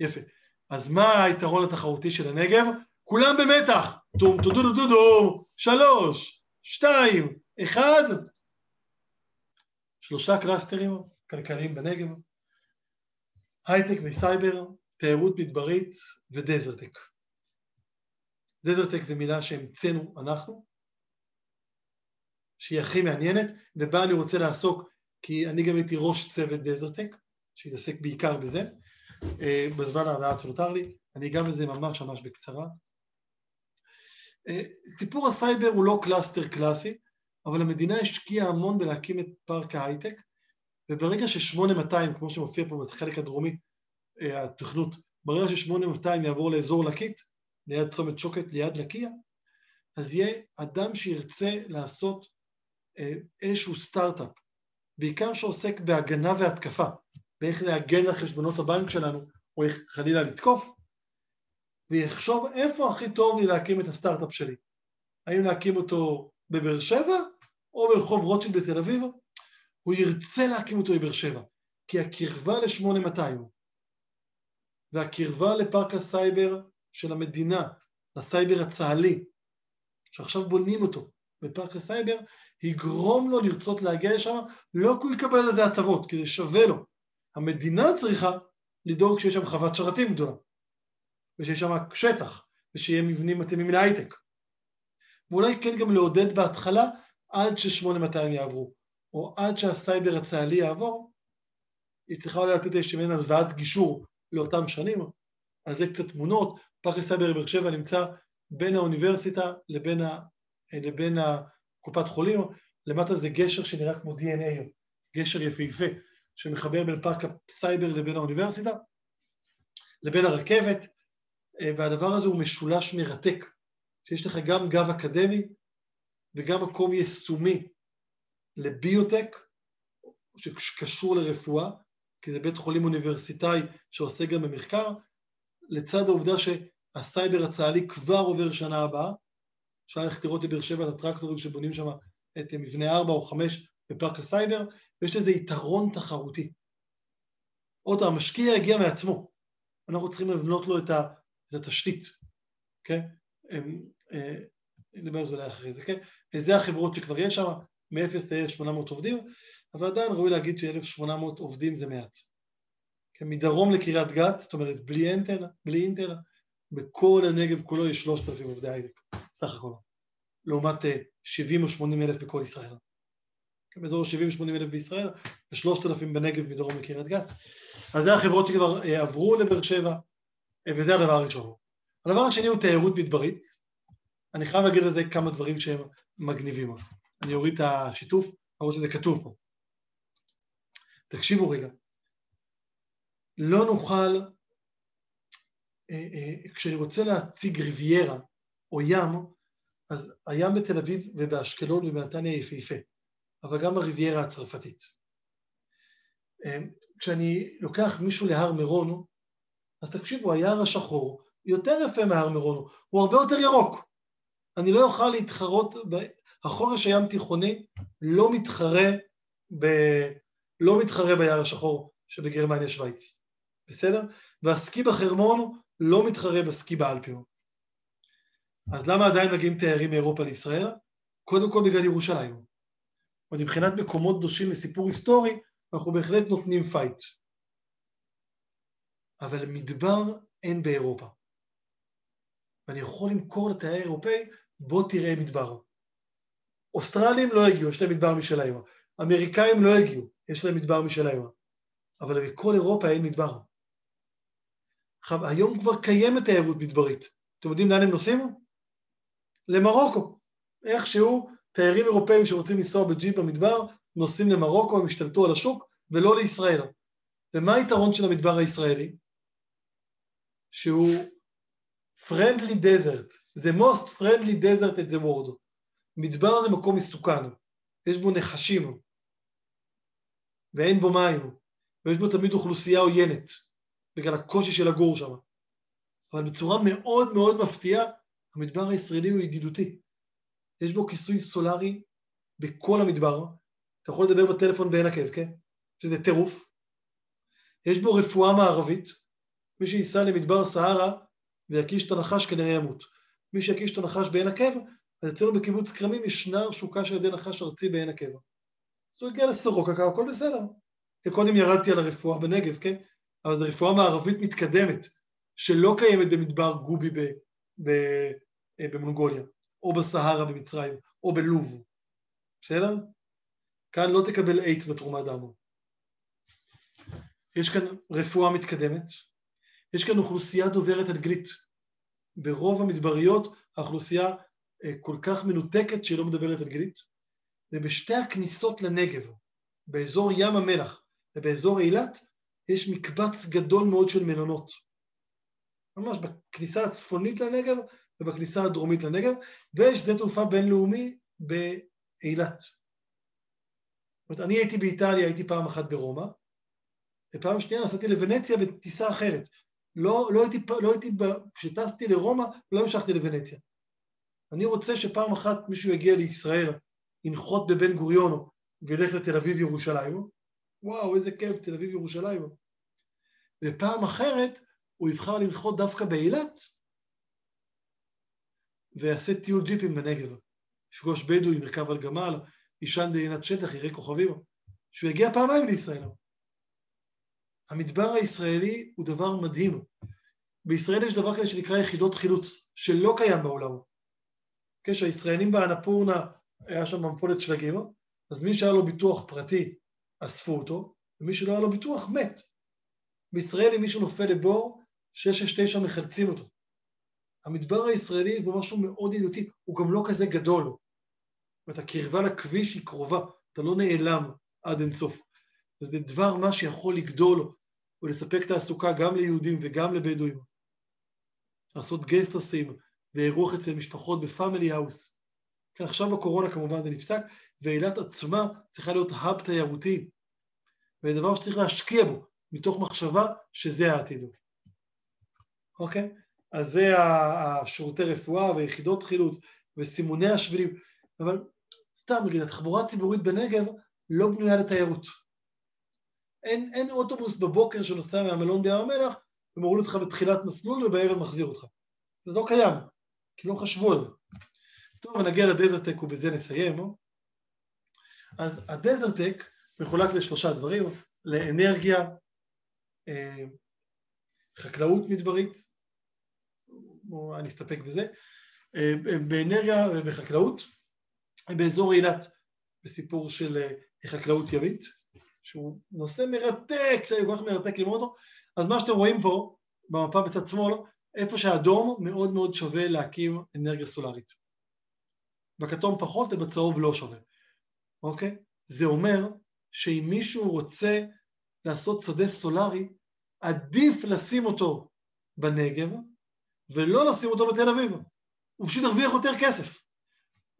יפה. אז מה היתרון התחרותי של הנגב? כולם במתח. טום טו דו דו דו דו, שלוש, שתיים, אחד. שלושה קלאסטרים כלכליים בנגב, הייטק וסייבר, תיירות מדברית ו DeserTech. DeserTech זה מילה שהמצאנו אנחנו, שהיא הכי מעניינת, ובה אני רוצה לעסוק, כי אני גם הייתי ראש צוות DeserTech, שהתעסק בעיקר בזה, בזמן המעט שנותר לי, אני אגע בזה ממש ממש בקצרה. אה, סיפור הסייבר הוא לא cluster קלאסי, אבל המדינה השקיעה המון בלהקים את פארק ההייטק, וברגע ש-8200, כמו שמופיע פה בחלק הדרומי, אה, התכנות, ברגע ש-8200 יעבור לאזור לקיה, ליד צומת שוקת, ליד לקיה, אז יהיה אדם שירצה לעשות אה, איזשהו סטארט-אפ, בעיקר שעוסק בהגנה והתקפה, באיך להגן על חשבונות הבנק שלנו, או איך חלילה לתקוף, ויחשוב איפה הכי טוב לי להקים את הסטארט-אפ שלי. האם להקים אותו בבאר שבע, או ברחוב רוטשילד בתל אביב? הוא ירצה להקים אותו בבאר שבע, כי הקרבה ל-8200 והקרבה לפארק הסייבר של המדינה, לסייבר הצה"לי, שעכשיו בונים אותו בפארק הסייבר, יגרום לו לרצות להגיע לשם, לא כי הוא יקבל לזה הטבות, כי זה שווה לו. המדינה צריכה לדאוג שיש שם חוות שרתים גדולה, ושיש שם שטח, ושיהיה מבנים מתאימים להייטק. ואולי כן גם לעודד בהתחלה עד ש-8200 יעברו, או עד שהסייבר הצה"לי יעבור, היא צריכה אולי לתת איזושהי מעין הלוואת גישור לאותם שנים, אז זה קצת תמונות, פארק הסייבר בבאר שבע נמצא בין האוניברסיטה לבין, ה, לבין הקופת חולים, למטה זה גשר שנראה כמו DNA, גשר יפהפה, שמחבר בין פארק הסייבר לבין האוניברסיטה, לבין הרכבת, והדבר הזה הוא משולש מרתק, שיש לך גם גב אקדמי וגם מקום יישומי לביוטק, שקשור לרפואה, כי זה בית חולים אוניברסיטאי שעוסק גם במחקר, לצד העובדה שהסייבר הצה"לי כבר עובר שנה הבאה, אפשר ללכת לראות בבאר שבע את הטרקטורים שבונים שם את מבנה 4 או 5 בפארק הסייבר, ויש לזה יתרון תחרותי. עוד פעם, המשקיע הגיע מעצמו, אנחנו צריכים לבנות לו את, התשתית? אה, נדבר על זה אולי אחרי זה, כן? וזה החברות שכבר יש שם, מ-0 ל-1,800 עובדים, אבל עדיין ראוי להגיד ש-1,800 עובדים זה מעט. כן, מדרום לקריית גת, זאת אומרת בלי אינטל, בלי אינטל, בכל הנגב כולו יש 3,000 עובדי הייטק, סך הכל, לעומת 70 אה, או 80 אלף בכל ישראל. באזור 70 או 80 אלף בישראל, ו-3,000 בנגב מדרום לקריית גת. אז זה החברות שכבר אה, עברו לבאר שבע, אה, וזה הדבר הראשון. הדבר השני הוא תיירות מדברית. אני חייב להגיד על זה כמה דברים שהם מגניבים. אני אוריד את השיתוף, למרות שזה כתוב פה. תקשיבו רגע. לא נוכל, אה, כשאני רוצה להציג ריביירה או ים, אז הים בתל אביב ובאשקלון ובנתניה יפהפה, אבל גם הריביירה הצרפתית. אה, כשאני לוקח מישהו להר מירון, אז תקשיבו, היער השחור יותר יפה מהר מירון, הוא הרבה יותר ירוק. אני לא אוכל להתחרות, החורש הים תיכוני לא מתחרה, ב, לא מתחרה ביער השחור שבגרמניה שווייץ. בסדר? והסקי בחרמון לא מתחרה בסקי באלפים. אז למה עדיין מגיעים תיירים מאירופה לישראל? קודם כל בגלל ירושלים. עוד מבחינת מקומות קדושים לסיפור היסטורי, אנחנו בהחלט נותנים fight. אבל מדבר אין באירופה. ואני יכול למכור לתייר אירופאי, בוא תראה מדבר. אוסטרלים לא הגיעו, יש להם מדבר משלהם. אמריקאים לא הגיעו, יש להם מדבר משלהם. אבל בכל אירופה אין מדבר. עכשיו, היום כבר קיימת תיירות מדברית. אתם יודעים לאן הם נוסעים? למרוקו. איכשהו תיירים אירופאים שרוצים לנסוע בג'יפ במדבר, נוסעים למרוקו, הם השתלטו על השוק, ולא לישראל. ומה היתרון של המדבר הישראלי? שהוא friendly desert, the most friendly desert at the world. מדבר זה מקום מסוכן, יש בו נחשים, ואין בו מים, ויש בו תמיד אוכלוסייה עוינת. בגלל הקושי של לגור שם. אבל בצורה מאוד מאוד מפתיעה, המדבר הישראלי הוא ידידותי. יש בו כיסוי סולארי בכל המדבר, אתה יכול לדבר בטלפון בעין עקב, כן? שזה טירוף. יש בו רפואה מערבית, מי שייסע למדבר סהרה ויקיש את הנחש כנראה ימות. מי שיקיש את הנחש בעין עקב, אז אצלנו בקיבוץ כרמים יש נער שוקה של ידי נחש ארצי בעין עקב. אז הוא הגיע לסורוקה, הכל בסדר. קודם ירדתי על הרפואה בנגב, כן? אבל זו רפואה מערבית מתקדמת, שלא קיימת במדבר גובי ב, ב, אה, במונגוליה, או בסהרה במצרים, או בלוב, בסדר? כאן לא תקבל איידס בתרומת דם. יש כאן רפואה מתקדמת, יש כאן אוכלוסייה דוברת אנגלית. ברוב המדבריות האוכלוסייה אה, כל כך מנותקת שהיא לא מדברת אנגלית, ובשתי הכניסות לנגב, באזור ים המלח ובאזור אילת, יש מקבץ גדול מאוד של מלונות. ממש בכניסה הצפונית לנגב ובכניסה הדרומית לנגב, ויש שדה תעופה בינלאומי באילת. זאת אומרת, אני הייתי באיטליה, הייתי פעם אחת ברומא, ופעם שנייה נסעתי לוונציה בטיסה אחרת. לא, לא הייתי, לא הייתי, כשטסתי לרומא, לא המשכתי לוונציה. אני רוצה שפעם אחת מישהו יגיע לישראל, ינחות בבן גוריון וילך לתל אביב ירושלים, וואו, איזה כיף, תל אביב ירושלים. ופעם אחרת הוא יבחר לנחות דווקא באילת, ויעשה טיול ג'יפים בנגב. יפגוש בדואי, מרכב על גמל, יישן בעינת שטח, יראה כוכבים, שהוא יגיע פעמיים לישראל. המדבר הישראלי הוא דבר מדהים. בישראל יש דבר כזה שנקרא יחידות חילוץ, שלא קיים בעולם. כשהישראלים באנפורנה, היה שם מפולת שלגים, אז מי שהיה לו ביטוח פרטי אספו אותו, ומי שלא היה לו ביטוח מת. בישראל אם מישהו נופל לבור, 669 מחלצים אותו. המדבר הישראלי הוא משהו מאוד ידידותי, הוא גם לא כזה גדול. זאת אומרת, הקרבה לכביש היא קרובה, אתה לא נעלם עד אינסוף. וזה דבר מה שיכול לגדול ולספק תעסוקה גם ליהודים וגם לבדואים. לעשות גסט האוסים ואירוח אצל משפחות ב family house. כן, עכשיו בקורונה כמובן זה נפסק, ואילת עצמה צריכה להיות hub תיירותי, ודבר שצריך להשקיע בו, מתוך מחשבה שזה העתיד. אוקיי? אז זה השירותי רפואה ויחידות חילוץ וסימוני השבילים, אבל סתם, נגיד, התחבורה הציבורית בנגב לא בנויה לתיירות. אין, אין אוטובוס בבוקר שנוסע מהמלון בים המלח ומוריד אותך בתחילת מסלול ובערב מחזיר אותך. זה לא קיים, כי לא חשבו על זה. טוב, נגיע לדזרטק ובזה נסיים. אז הדזרטק מחולק לשלושה דברים, לאנרגיה, אה, חקלאות מדברית, אני אסתפק בזה, אה, באנרגיה ובחקלאות, באזור אילת, בסיפור של אה, חקלאות ימית, שהוא נושא מרתק, כל כך מרתק ללמוד אותו, אז מה שאתם רואים פה, במפה בצד שמאל, איפה שהאדום מאוד מאוד שווה להקים אנרגיה סולארית. בכתום פחות ובצהוב לא שווה, אוקיי? זה אומר שאם מישהו רוצה לעשות שדה סולארי, עדיף לשים אותו בנגב ולא לשים אותו בתל אביב. הוא פשוט ירוויח יותר כסף.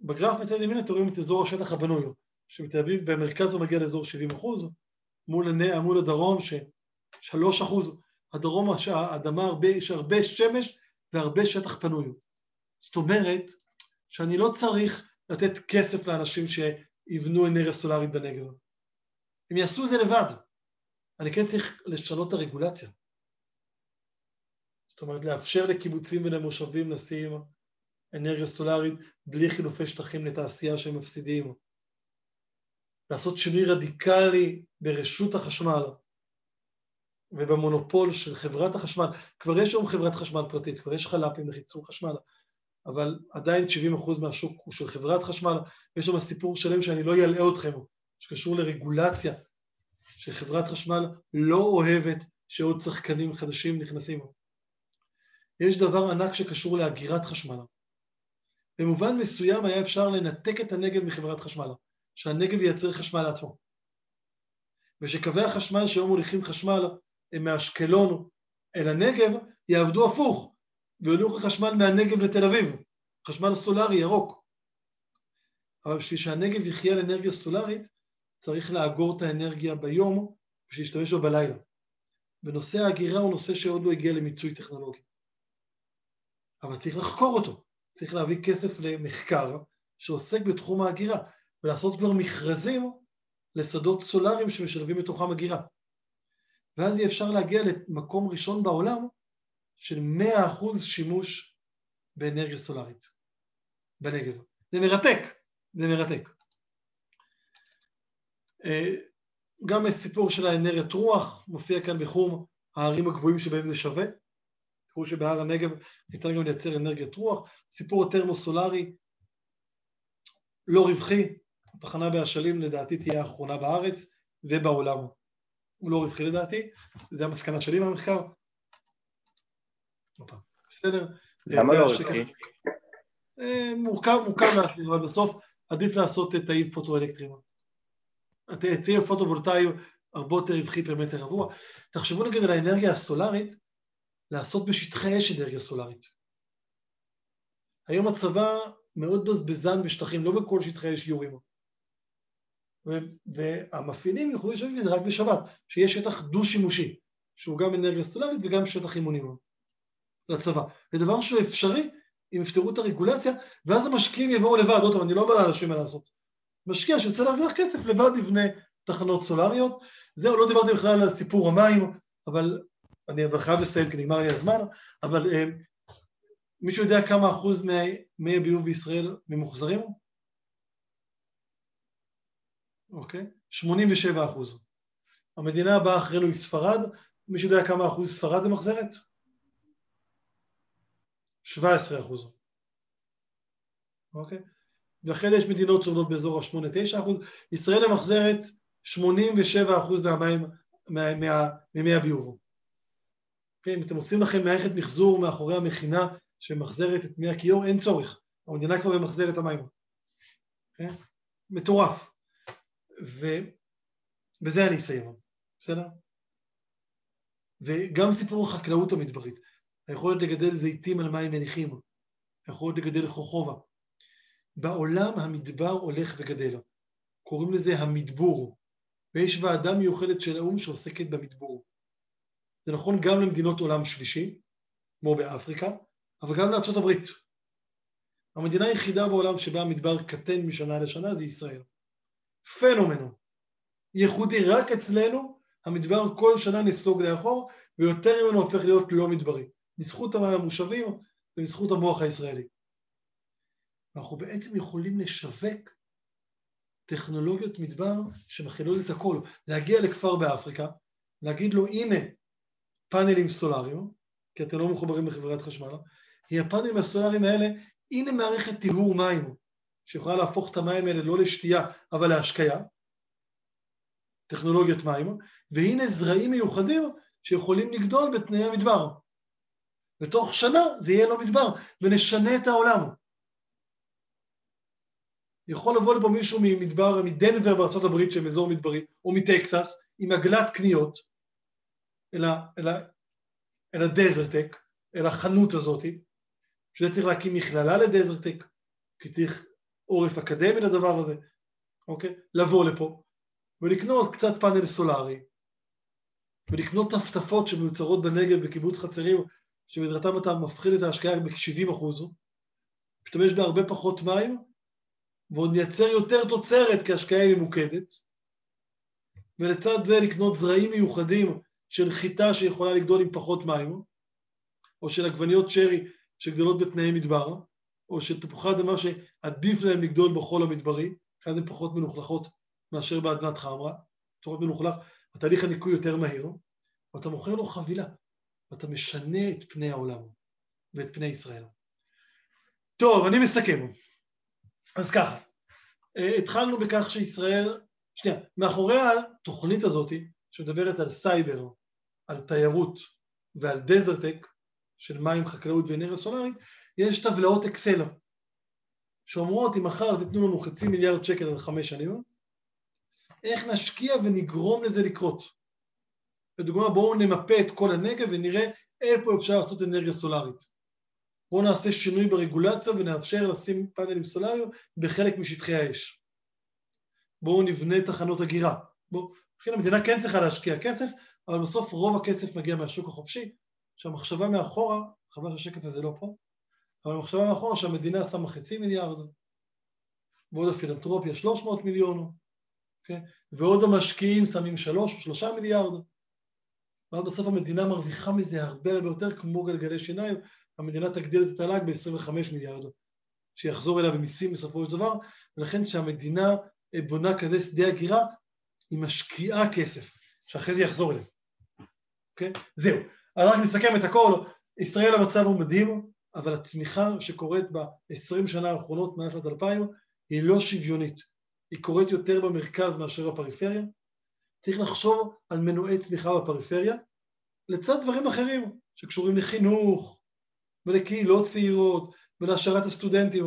בגרף מצד ימין אתם רואים את אזור השטח הבנוי, שבתל אביב במרכז הוא מגיע לאזור 70 אחוז, מול, מול הדרום ש-3 אחוז, הדרום, האדמה, הרבה, יש הרבה שמש והרבה שטח פנוי. זאת אומרת שאני לא צריך לתת כסף לאנשים שיבנו אנרגיה סולארית בנגב. הם יעשו את זה לבד. אני כן צריך לשנות את הרגולציה. זאת אומרת, לאפשר לקיבוצים ולמושבים לשים אנרגיה סולארית בלי חילופי שטחים לתעשייה שהם מפסידים. לעשות שינוי רדיקלי ברשות החשמל ובמונופול של חברת החשמל. כבר יש היום חברת חשמל פרטית, כבר יש חל"פים לחיצור חשמל, אבל עדיין 70% מהשוק הוא של חברת חשמל, ויש שם סיפור שלם שאני לא אלאה אתכם, שקשור לרגולציה, שחברת חשמל לא אוהבת שעוד שחקנים חדשים נכנסים. יש דבר ענק שקשור לאגירת חשמל. במובן מסוים היה אפשר לנתק את הנגב מחברת חשמל, שהנגב ייצר חשמל לעצמו. ושקווי החשמל שהיום מוליכים חשמל הם מאשקלון אל הנגב, יעבדו הפוך, ויוליכו חשמל מהנגב לתל אביב, חשמל סולארי ירוק. אבל בשביל שהנגב יחיה על אנרגיה סולארית, צריך לאגור את האנרגיה ביום בשביל להשתמש בה בלילה. ונושא ההגירה הוא נושא שעוד לא הגיע למיצוי טכנולוגי. אבל צריך לחקור אותו, צריך להביא כסף למחקר שעוסק בתחום ההגירה, ולעשות כבר מכרזים לשדות סולאריים שמשלבים בתוכם הגירה. ואז יהיה אפשר להגיע למקום ראשון בעולם של 100% שימוש באנרגיה סולארית בנגב. זה מרתק, זה מרתק. אה, גם הסיפור של האנרגיית רוח מופיע כאן בחום הערים הגבוהים שבהם זה שווה. תראו שבהר הנגב ניתן גם לייצר אנרגיית רוח. סיפור הטרמוסולרי לא רווחי, התחנה באשלים לדעתי תהיה האחרונה בארץ ובעולם. הוא לא רווחי לדעתי, זה המסקנה שלי מהמחקר. בסדר? למה לא רווחי? אה, מורכב, מורכב להסביר, אבל בסוף עדיף לעשות תאים פוטואלקטריים. תאים פוטו-וולטאי הרבה יותר רווחי פר מטר רבוע. תחשבו נגיד על האנרגיה הסולארית, לעשות בשטחי אש אנרגיה סולארית. היום הצבא מאוד בזבזן בשטחים, לא בכל שטחי אש יורים. והמפעילים יוכלו לשבת לזה רק בשבת, שיהיה שטח דו-שימושי, שהוא גם אנרגיה סולארית וגם שטח אימונים לצבא. זה דבר שהוא אפשרי אם יפתרו את הרגולציה, ואז המשקיעים יבואו לבד, עוד פעם, אני לא אומר לאנשים מה לעשות. משקיע שירצה להרוויח כסף לבד יבנה תחנות סולריות. זהו, לא דיברתי בכלל על סיפור המים, אבל אני חייב לסיים כי נגמר לי הזמן, אבל אה, מישהו יודע כמה אחוז מי הביוב בישראל ממוחזרים? אוקיי? 87 אחוז. המדינה הבאה אחרינו היא ספרד, מישהו יודע כמה אחוז ספרד ממחזרת? 17 אחוז. אוקיי? ואחרי יש מדינות שעובדות באזור ה-8-9 אחוז, ישראל ממחזרת 87 אחוז מהמים, ממי הביוב. אוקיי? אם אתם עושים לכם מערכת מחזור מאחורי המכינה שממחזרת את מי הכיור, אין צורך, המדינה כבר ממחזרת את המים. אוקיי? מטורף. ובזה אני אסיים, בסדר? וגם סיפור החקלאות המדברית, היכולת לגדל זיתים על מים מניחים, היכולת לגדל חוכובה. בעולם המדבר הולך וגדל, קוראים לזה המדבור, ויש ועדה מיוחדת של האו"ם שעוסקת במדבור. זה נכון גם למדינות עולם שלישי, כמו באפריקה, אבל גם לארצות הברית. המדינה היחידה בעולם שבה המדבר קטן משנה לשנה זה ישראל. פנומנו. ייחודי, רק אצלנו המדבר כל שנה נסוג לאחור, ויותר ממנו הופך להיות לא מדברי, בזכות המושבים ובזכות המוח הישראלי. אנחנו בעצם יכולים לשווק טכנולוגיות מדבר שמכילות את הכל, להגיע לכפר באפריקה, להגיד לו הנה פאנלים סולאריים, כי אתם לא מחוברים לחברת חשמל, היא הפאנלים הסולאריים האלה, הנה מערכת טיהור מים, שיכולה להפוך את המים האלה לא לשתייה, אבל להשקיה, טכנולוגיות מים, והנה זרעים מיוחדים שיכולים לגדול בתנאי המדבר. ותוך שנה זה יהיה לא מדבר, ונשנה את העולם. יכול לבוא לפה מישהו ממדבר, מדנבר הברית, שהם אזור מדברי, או מטקסס, עם עגלת קניות, אל, ה, אל, ה, אל הדזרטק, אל החנות הזאתי, שזה צריך להקים מכללה לדזרטק, כי צריך עורף אקדמי לדבר הזה, אוקיי? לבוא לפה ולקנות קצת פאנל סולארי, ולקנות טפטפות שמיוצרות בנגב בקיבוץ חצרים, שבעזרתם אתה מפחיד את ההשקעה ב-70. אחוז, משתמש בהרבה פחות מים, ועוד מייצר יותר תוצרת כי ההשקעה היא ממוקדת, ולצד זה לקנות זרעים מיוחדים של חיטה שיכולה לגדול עם פחות מים, או של עגבניות שרי שגדלות בתנאי מדבר, או של תפוחי אדמה שעדיף להם לגדול בחול המדברי, אז הן פחות מלוכלכות מאשר באדמת חמרה, פחות מלוכלך, התהליך הניקוי יותר מהיר, ואתה מוכר לו חבילה, ואתה משנה את פני העולם ואת פני ישראל. טוב, אני מסתכם. אז ככה, אה, התחלנו בכך שישראל, שנייה, מאחורי התוכנית הזאת, שמדברת על סייבר, על תיירות ועל desert tech, של מים, חקלאות ואנרגיה סולארית, יש טבלאות אקסל שאומרות אם מחר תיתנו לנו חצי מיליארד שקל על חמש שנים, איך נשקיע ונגרום לזה לקרות. לדוגמה בואו נמפה את כל הנגב ונראה איפה אפשר לעשות אנרגיה סולארית. בואו נעשה שינוי ברגולציה ונאפשר לשים פאנלים סולאריים בחלק משטחי האש. בואו נבנה תחנות הגירה. בואו, לכן המדינה כן צריכה להשקיע כסף, אבל בסוף רוב הכסף מגיע מהשוק החופשי, שהמחשבה מאחורה, חבל שהשקף הזה לא פה, אבל המחשבה מאחורה שהמדינה שמה חצי מיליארד, ועוד הפילנטרופיה 300 מיליון, okay? אוקיי? ועוד המשקיעים שמים שלוש או שלושה מיליארד, ואז בסוף המדינה מרוויחה מזה הרבה הרבה יותר כמו גלגלי שיניים, המדינה תגדיל את התל"ג ב-25 מיליארד, שיחזור אליה במיסים בסופו של דבר, ולכן כשהמדינה בונה כזה שדה הגירה, היא משקיעה כסף, שאחרי זה יחזור אליה. אוקיי? Okay? זהו. אז רק נסכם את הכל, ישראל המצב הוא מדהים, אבל הצמיחה שקורית ב-20 שנה האחרונות מאז שנת 2000 היא לא שוויונית, היא קורית יותר במרכז מאשר בפריפריה. צריך לחשוב על מנועי צמיחה בפריפריה, לצד דברים אחרים שקשורים לחינוך ולקהילות צעירות ולהשארת הסטודנטים.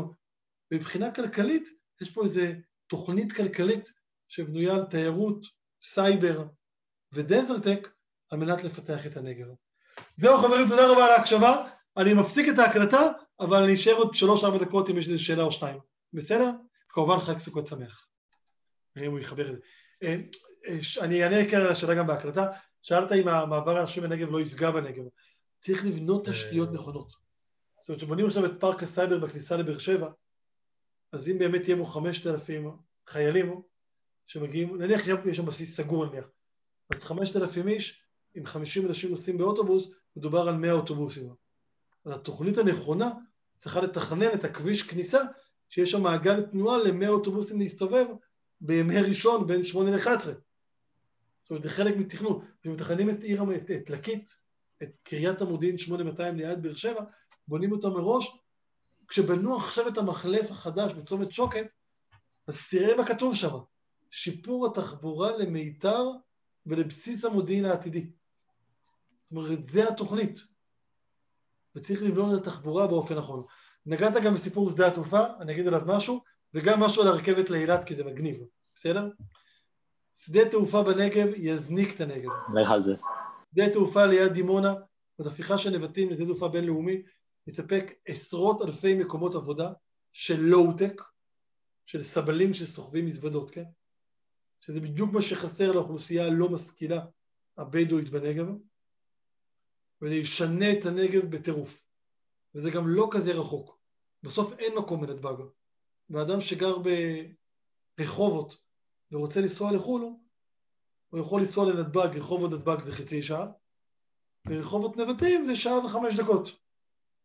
מבחינה כלכלית, יש פה איזו תוכנית כלכלית שבנויה על תיירות, סייבר ודזרטק על מנת לפתח את הנגב. זהו חברים, תודה רבה על ההקשבה. אני מפסיק את ההקלטה, אבל אני אשאר עוד שלוש-ארבע דקות אם יש איזו שאלה או שתיים. בסדר? כמובן חג סוכות שמח. נראה אם הוא יחבר את זה. אה, אה, אני אענה כן על השאלה גם בהקלטה. שאלת אם המעבר האנשים בנגב לא יפגע בנגב. צריך לבנות תשתיות נכונות. זאת אומרת, כשבונים עכשיו את פארק הסייבר בכניסה לבאר שבע, אז אם באמת יהיה בו חמשת אלפים חיילים שמגיעים, נניח יש שם בסיס סגור נניח, אז חמשת אלפים איש, עם חמישים אנשים נוסעים באוטובוס, מדובר על מאה אוטובוסים. אז התוכנית הנכונה צריכה לתכנן את הכביש כניסה, שיש שם מעגל תנועה למאה אוטובוסים להסתובב בימי ראשון בין שמונה ל-11. זאת אומרת, זה חלק מתכנון. כשמתכננים את עיר, את, את לקית, את קריית המודיעין 8200 ליד באר שבע, בונים אותה מראש. כשבנו עכשיו את המחלף החדש בצומת שוקת, אז תראה מה כתוב שם, שיפור התחבורה למיתר ולבסיס המודיעין העתידי. זאת אומרת, זה התוכנית. וצריך לבנות את התחבורה באופן נכון. נגעת גם בסיפור שדה התעופה, אני אגיד עליו משהו, וגם משהו על הרכבת לאילת, כי זה מגניב, בסדר? שדה תעופה בנגב יזניק את הנגב. לך על זה. שדה תעופה ליד דימונה, זאת הפיכה של נבטים לשדה תעופה בינלאומי, יספק עשרות אלפי מקומות עבודה של לואו-טק, של סבלים שסוחבים מזוודות, כן? שזה בדיוק מה שחסר לאוכלוסייה הלא משכילה הבדואית בנגב, וזה ישנה את הנגב בטירוף. וזה גם לא כזה רחוק. בסוף אין מקום בנתב"ג. ואדם שגר ברחובות ורוצה לנסוע לחו"ל, הוא יכול לנסוע לנתב"ג, רחובות נתב"ג זה חצי שעה, ורחובות נבטים זה שעה וחמש דקות.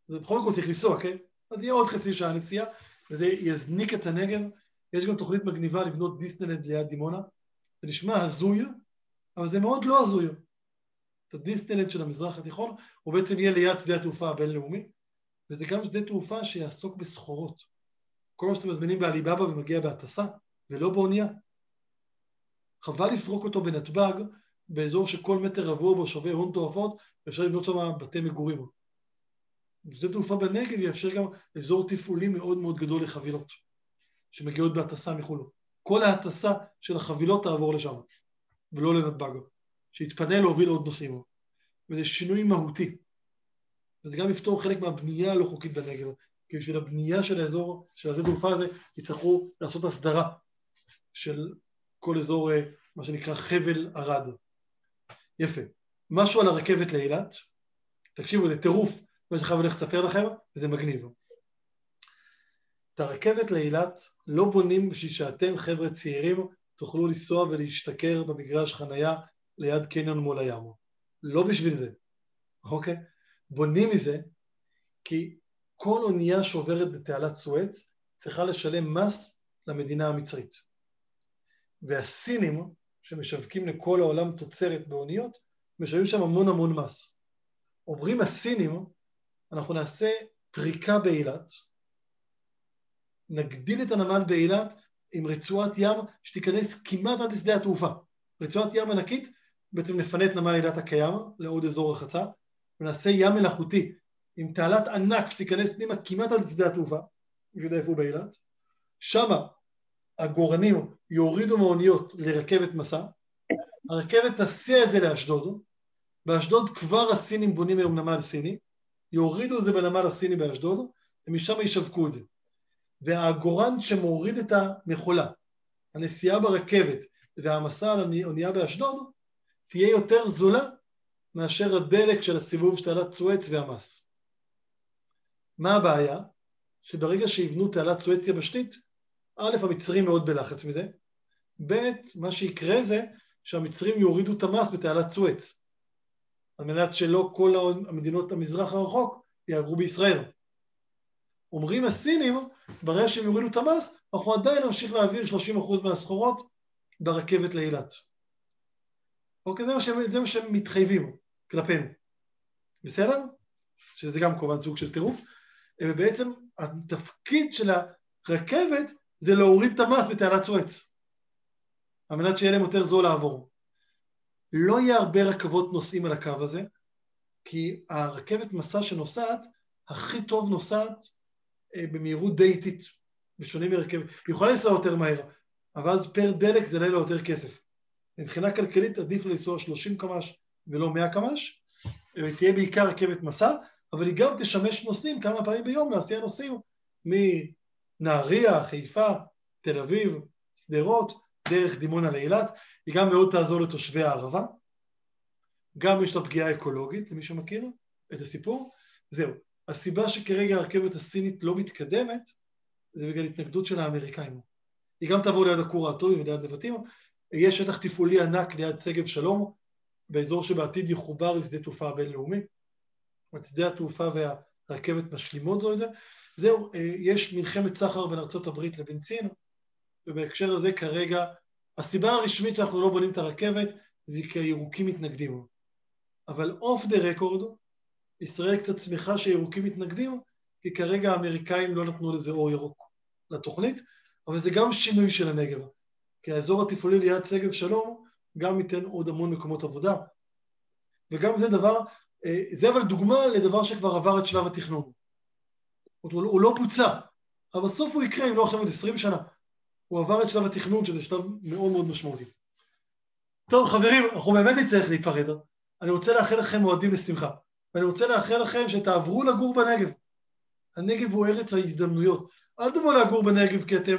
זה בכל מקום צריך לנסוע, כן? אז יהיה עוד חצי שעה נסיעה, וזה יזניק את הנגב. יש גם תוכנית מגניבה לבנות דיסנלנד ליד דימונה. זה נשמע הזוי, אבל זה מאוד לא הזוי. את הדיסנלנד של המזרח התיכון, הוא בעצם יהיה ליד שדה התעופה הבינלאומי, וזה גם שדה תעופה שיעסוק בסחורות. כל מה שאתם מזמינים בעליבאבא ומגיע בהטסה, ולא באונייה. חבל לפרוק אותו בנתב"ג, באזור שכל מטר רבוע בו שווה הון תועפות, ואפשר לבנות שם בתי מגורים. שדה תעופה בנגב יאפשר גם אזור תפעולי מאוד מאוד גדול לחבילות, שמגיעות בהטסה מחו"ל. כל ההטסה של החבילות תעבור לשם, ולא לנתב"ג, שיתפנה להוביל עוד נושאים. וזה שינוי מהותי. וזה גם יפתור חלק מהבנייה הלא חוקית בנגב, כי בשביל הבנייה של האזור, של השדה תעופה הזה, יצטרכו לעשות הסדרה של כל אזור, אה, מה שנקרא חבל ערד. יפה. משהו על הרכבת לאילת, תקשיבו, זה טירוף מה שאני חייב הולך לספר לכם, וזה מגניב. הרכבת לאילת לא בונים בשביל שאתם, חבר'ה צעירים, תוכלו לנסוע ולהשתכר במגרש חנייה ליד קניון מול הים. לא בשביל זה, אוקיי? בונים מזה כי כל אונייה שעוברת בתעלת סואץ צריכה לשלם מס למדינה המצרית. והסינים, שמשווקים לכל העולם תוצרת באוניות, משלמים שם המון המון מס. אומרים הסינים, אנחנו נעשה פריקה באילת, נגדיל את הנמל באילת עם רצועת ים שתיכנס כמעט עד לשדה התעופה. רצועת ים ענקית, בעצם נפנה את נמל אילת הקיים לעוד אזור רחצה, ונעשה ים מלאכותי עם תעלת ענק שתיכנס פנימה כמעט עד לשדה התעופה, בשביל איפה באילת. שמה הגורנים יורידו מהאוניות לרכבת מסע, הרכבת תסיע את זה לאשדוד, באשדוד כבר הסינים בונים היום נמל סיני, יורידו את זה בנמל הסיני באשדוד, ומשם ישווקו את זה. והעגורן שמוריד את המכולה, הנסיעה ברכבת והמסע על האונייה באשדוד, תהיה יותר זולה מאשר הדלק של הסיבוב של תעלת סואץ והמס. מה הבעיה? שברגע שיבנו תעלת סואץ יבשתית, א', המצרים מאוד בלחץ מזה, ב', מה שיקרה זה שהמצרים יורידו את המס בתעלת סואץ. על מנת שלא כל המדינות המזרח הרחוק יעברו בישראל. אומרים הסינים, ברגע שהם יורידו את המס, אנחנו עדיין נמשיך להעביר 30% מהסחורות ברכבת לאילת. אוקיי, זה מה, שהם, זה מה שהם מתחייבים כלפינו. בסדר? שזה גם כמובן סוג של טירוף. ובעצם התפקיד של הרכבת זה להוריד את המס בתעלת סואץ, על מנת שיהיה להם יותר זול לעבור. לא יהיה הרבה רכבות נוסעים על הקו הזה, כי הרכבת מסע שנוסעת, הכי טוב נוסעת במהירות די איטית, בשונה מרכבת. היא יכולה לנסוע יותר מהר, אבל אז פר דלק זה עולה לו יותר כסף. מבחינה כלכלית עדיף לנסוע 30 קמ"ש ולא 100 קמ"ש, ותהיה בעיקר רכבת מסע, אבל היא גם תשמש נוסעים כמה פעמים ביום להסיע נוסעים מנהריה, חיפה, תל אביב, שדרות, דרך דימונה לאילת. היא גם מאוד תעזור לתושבי הערבה, גם יש לה פגיעה אקולוגית, למי שמכיר את הסיפור. זהו, הסיבה שכרגע הרכבת הסינית לא מתקדמת, זה בגלל התנגדות של האמריקאים. היא גם תעבור ליד הכור האטומי וליד נבטים, יש שטח תפעולי ענק ליד שגב שלום, באזור שבעתיד יחובר עם שדה תעופה הבינלאומי. זאת שדה התעופה והרכבת משלימות זו לזה. זהו, יש מלחמת סחר בין ארה"ב לבין סין, ובהקשר הזה כרגע הסיבה הרשמית שאנחנו לא בונים את הרכבת זה כי הירוקים מתנגדים. אבל off the record, ישראל קצת שמחה שהירוקים מתנגדים, כי כרגע האמריקאים לא נתנו לזה אור ירוק לתוכנית, אבל זה גם שינוי של הנגב. כי האזור התפעולי ליד שגב שלום גם ייתן עוד המון מקומות עבודה. וגם זה דבר, אה, זה אבל דוגמה לדבר שכבר עבר את שלב התכנון. הוא לא בוצע, אבל בסוף הוא יקרה אם לא עכשיו עוד עשרים שנה. הוא עבר את שלב התכנון, שזה שלב מאוד מאוד משמעותי. טוב, חברים, אנחנו באמת נצטרך להיפרד. אני רוצה לאחל לכם מועדים לשמחה, ואני רוצה לאחל לכם שתעברו לגור בנגב. הנגב הוא ארץ ההזדמנויות. אל תבואו לגור בנגב כי אתם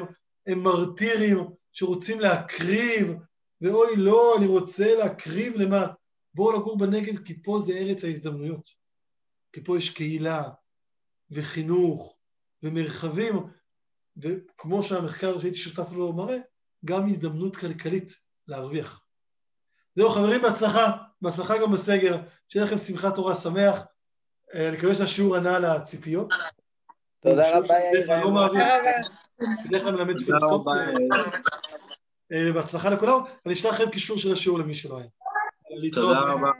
מרטירים שרוצים להקריב, ואוי לא, אני רוצה להקריב למה? בואו לגור בנגב כי פה זה ארץ ההזדמנויות. כי פה יש קהילה, וחינוך, ומרחבים וכמו שהמחקר שהייתי שותף לו מראה, גם הזדמנות כלכלית להרוויח. זהו חברים, בהצלחה, בהצלחה גם בסגר, שיהיה לכם שמחת תורה שמח, אה, אני מקווה שהשיעור ענה לציפיות. תודה רבה, יאיר. לא מעביר, בדרך כלל מלמד פילוסופיה. אה, בהצלחה לכולם, אני אשלח לכם קישור של השיעור למי שלא היה. תודה רבה.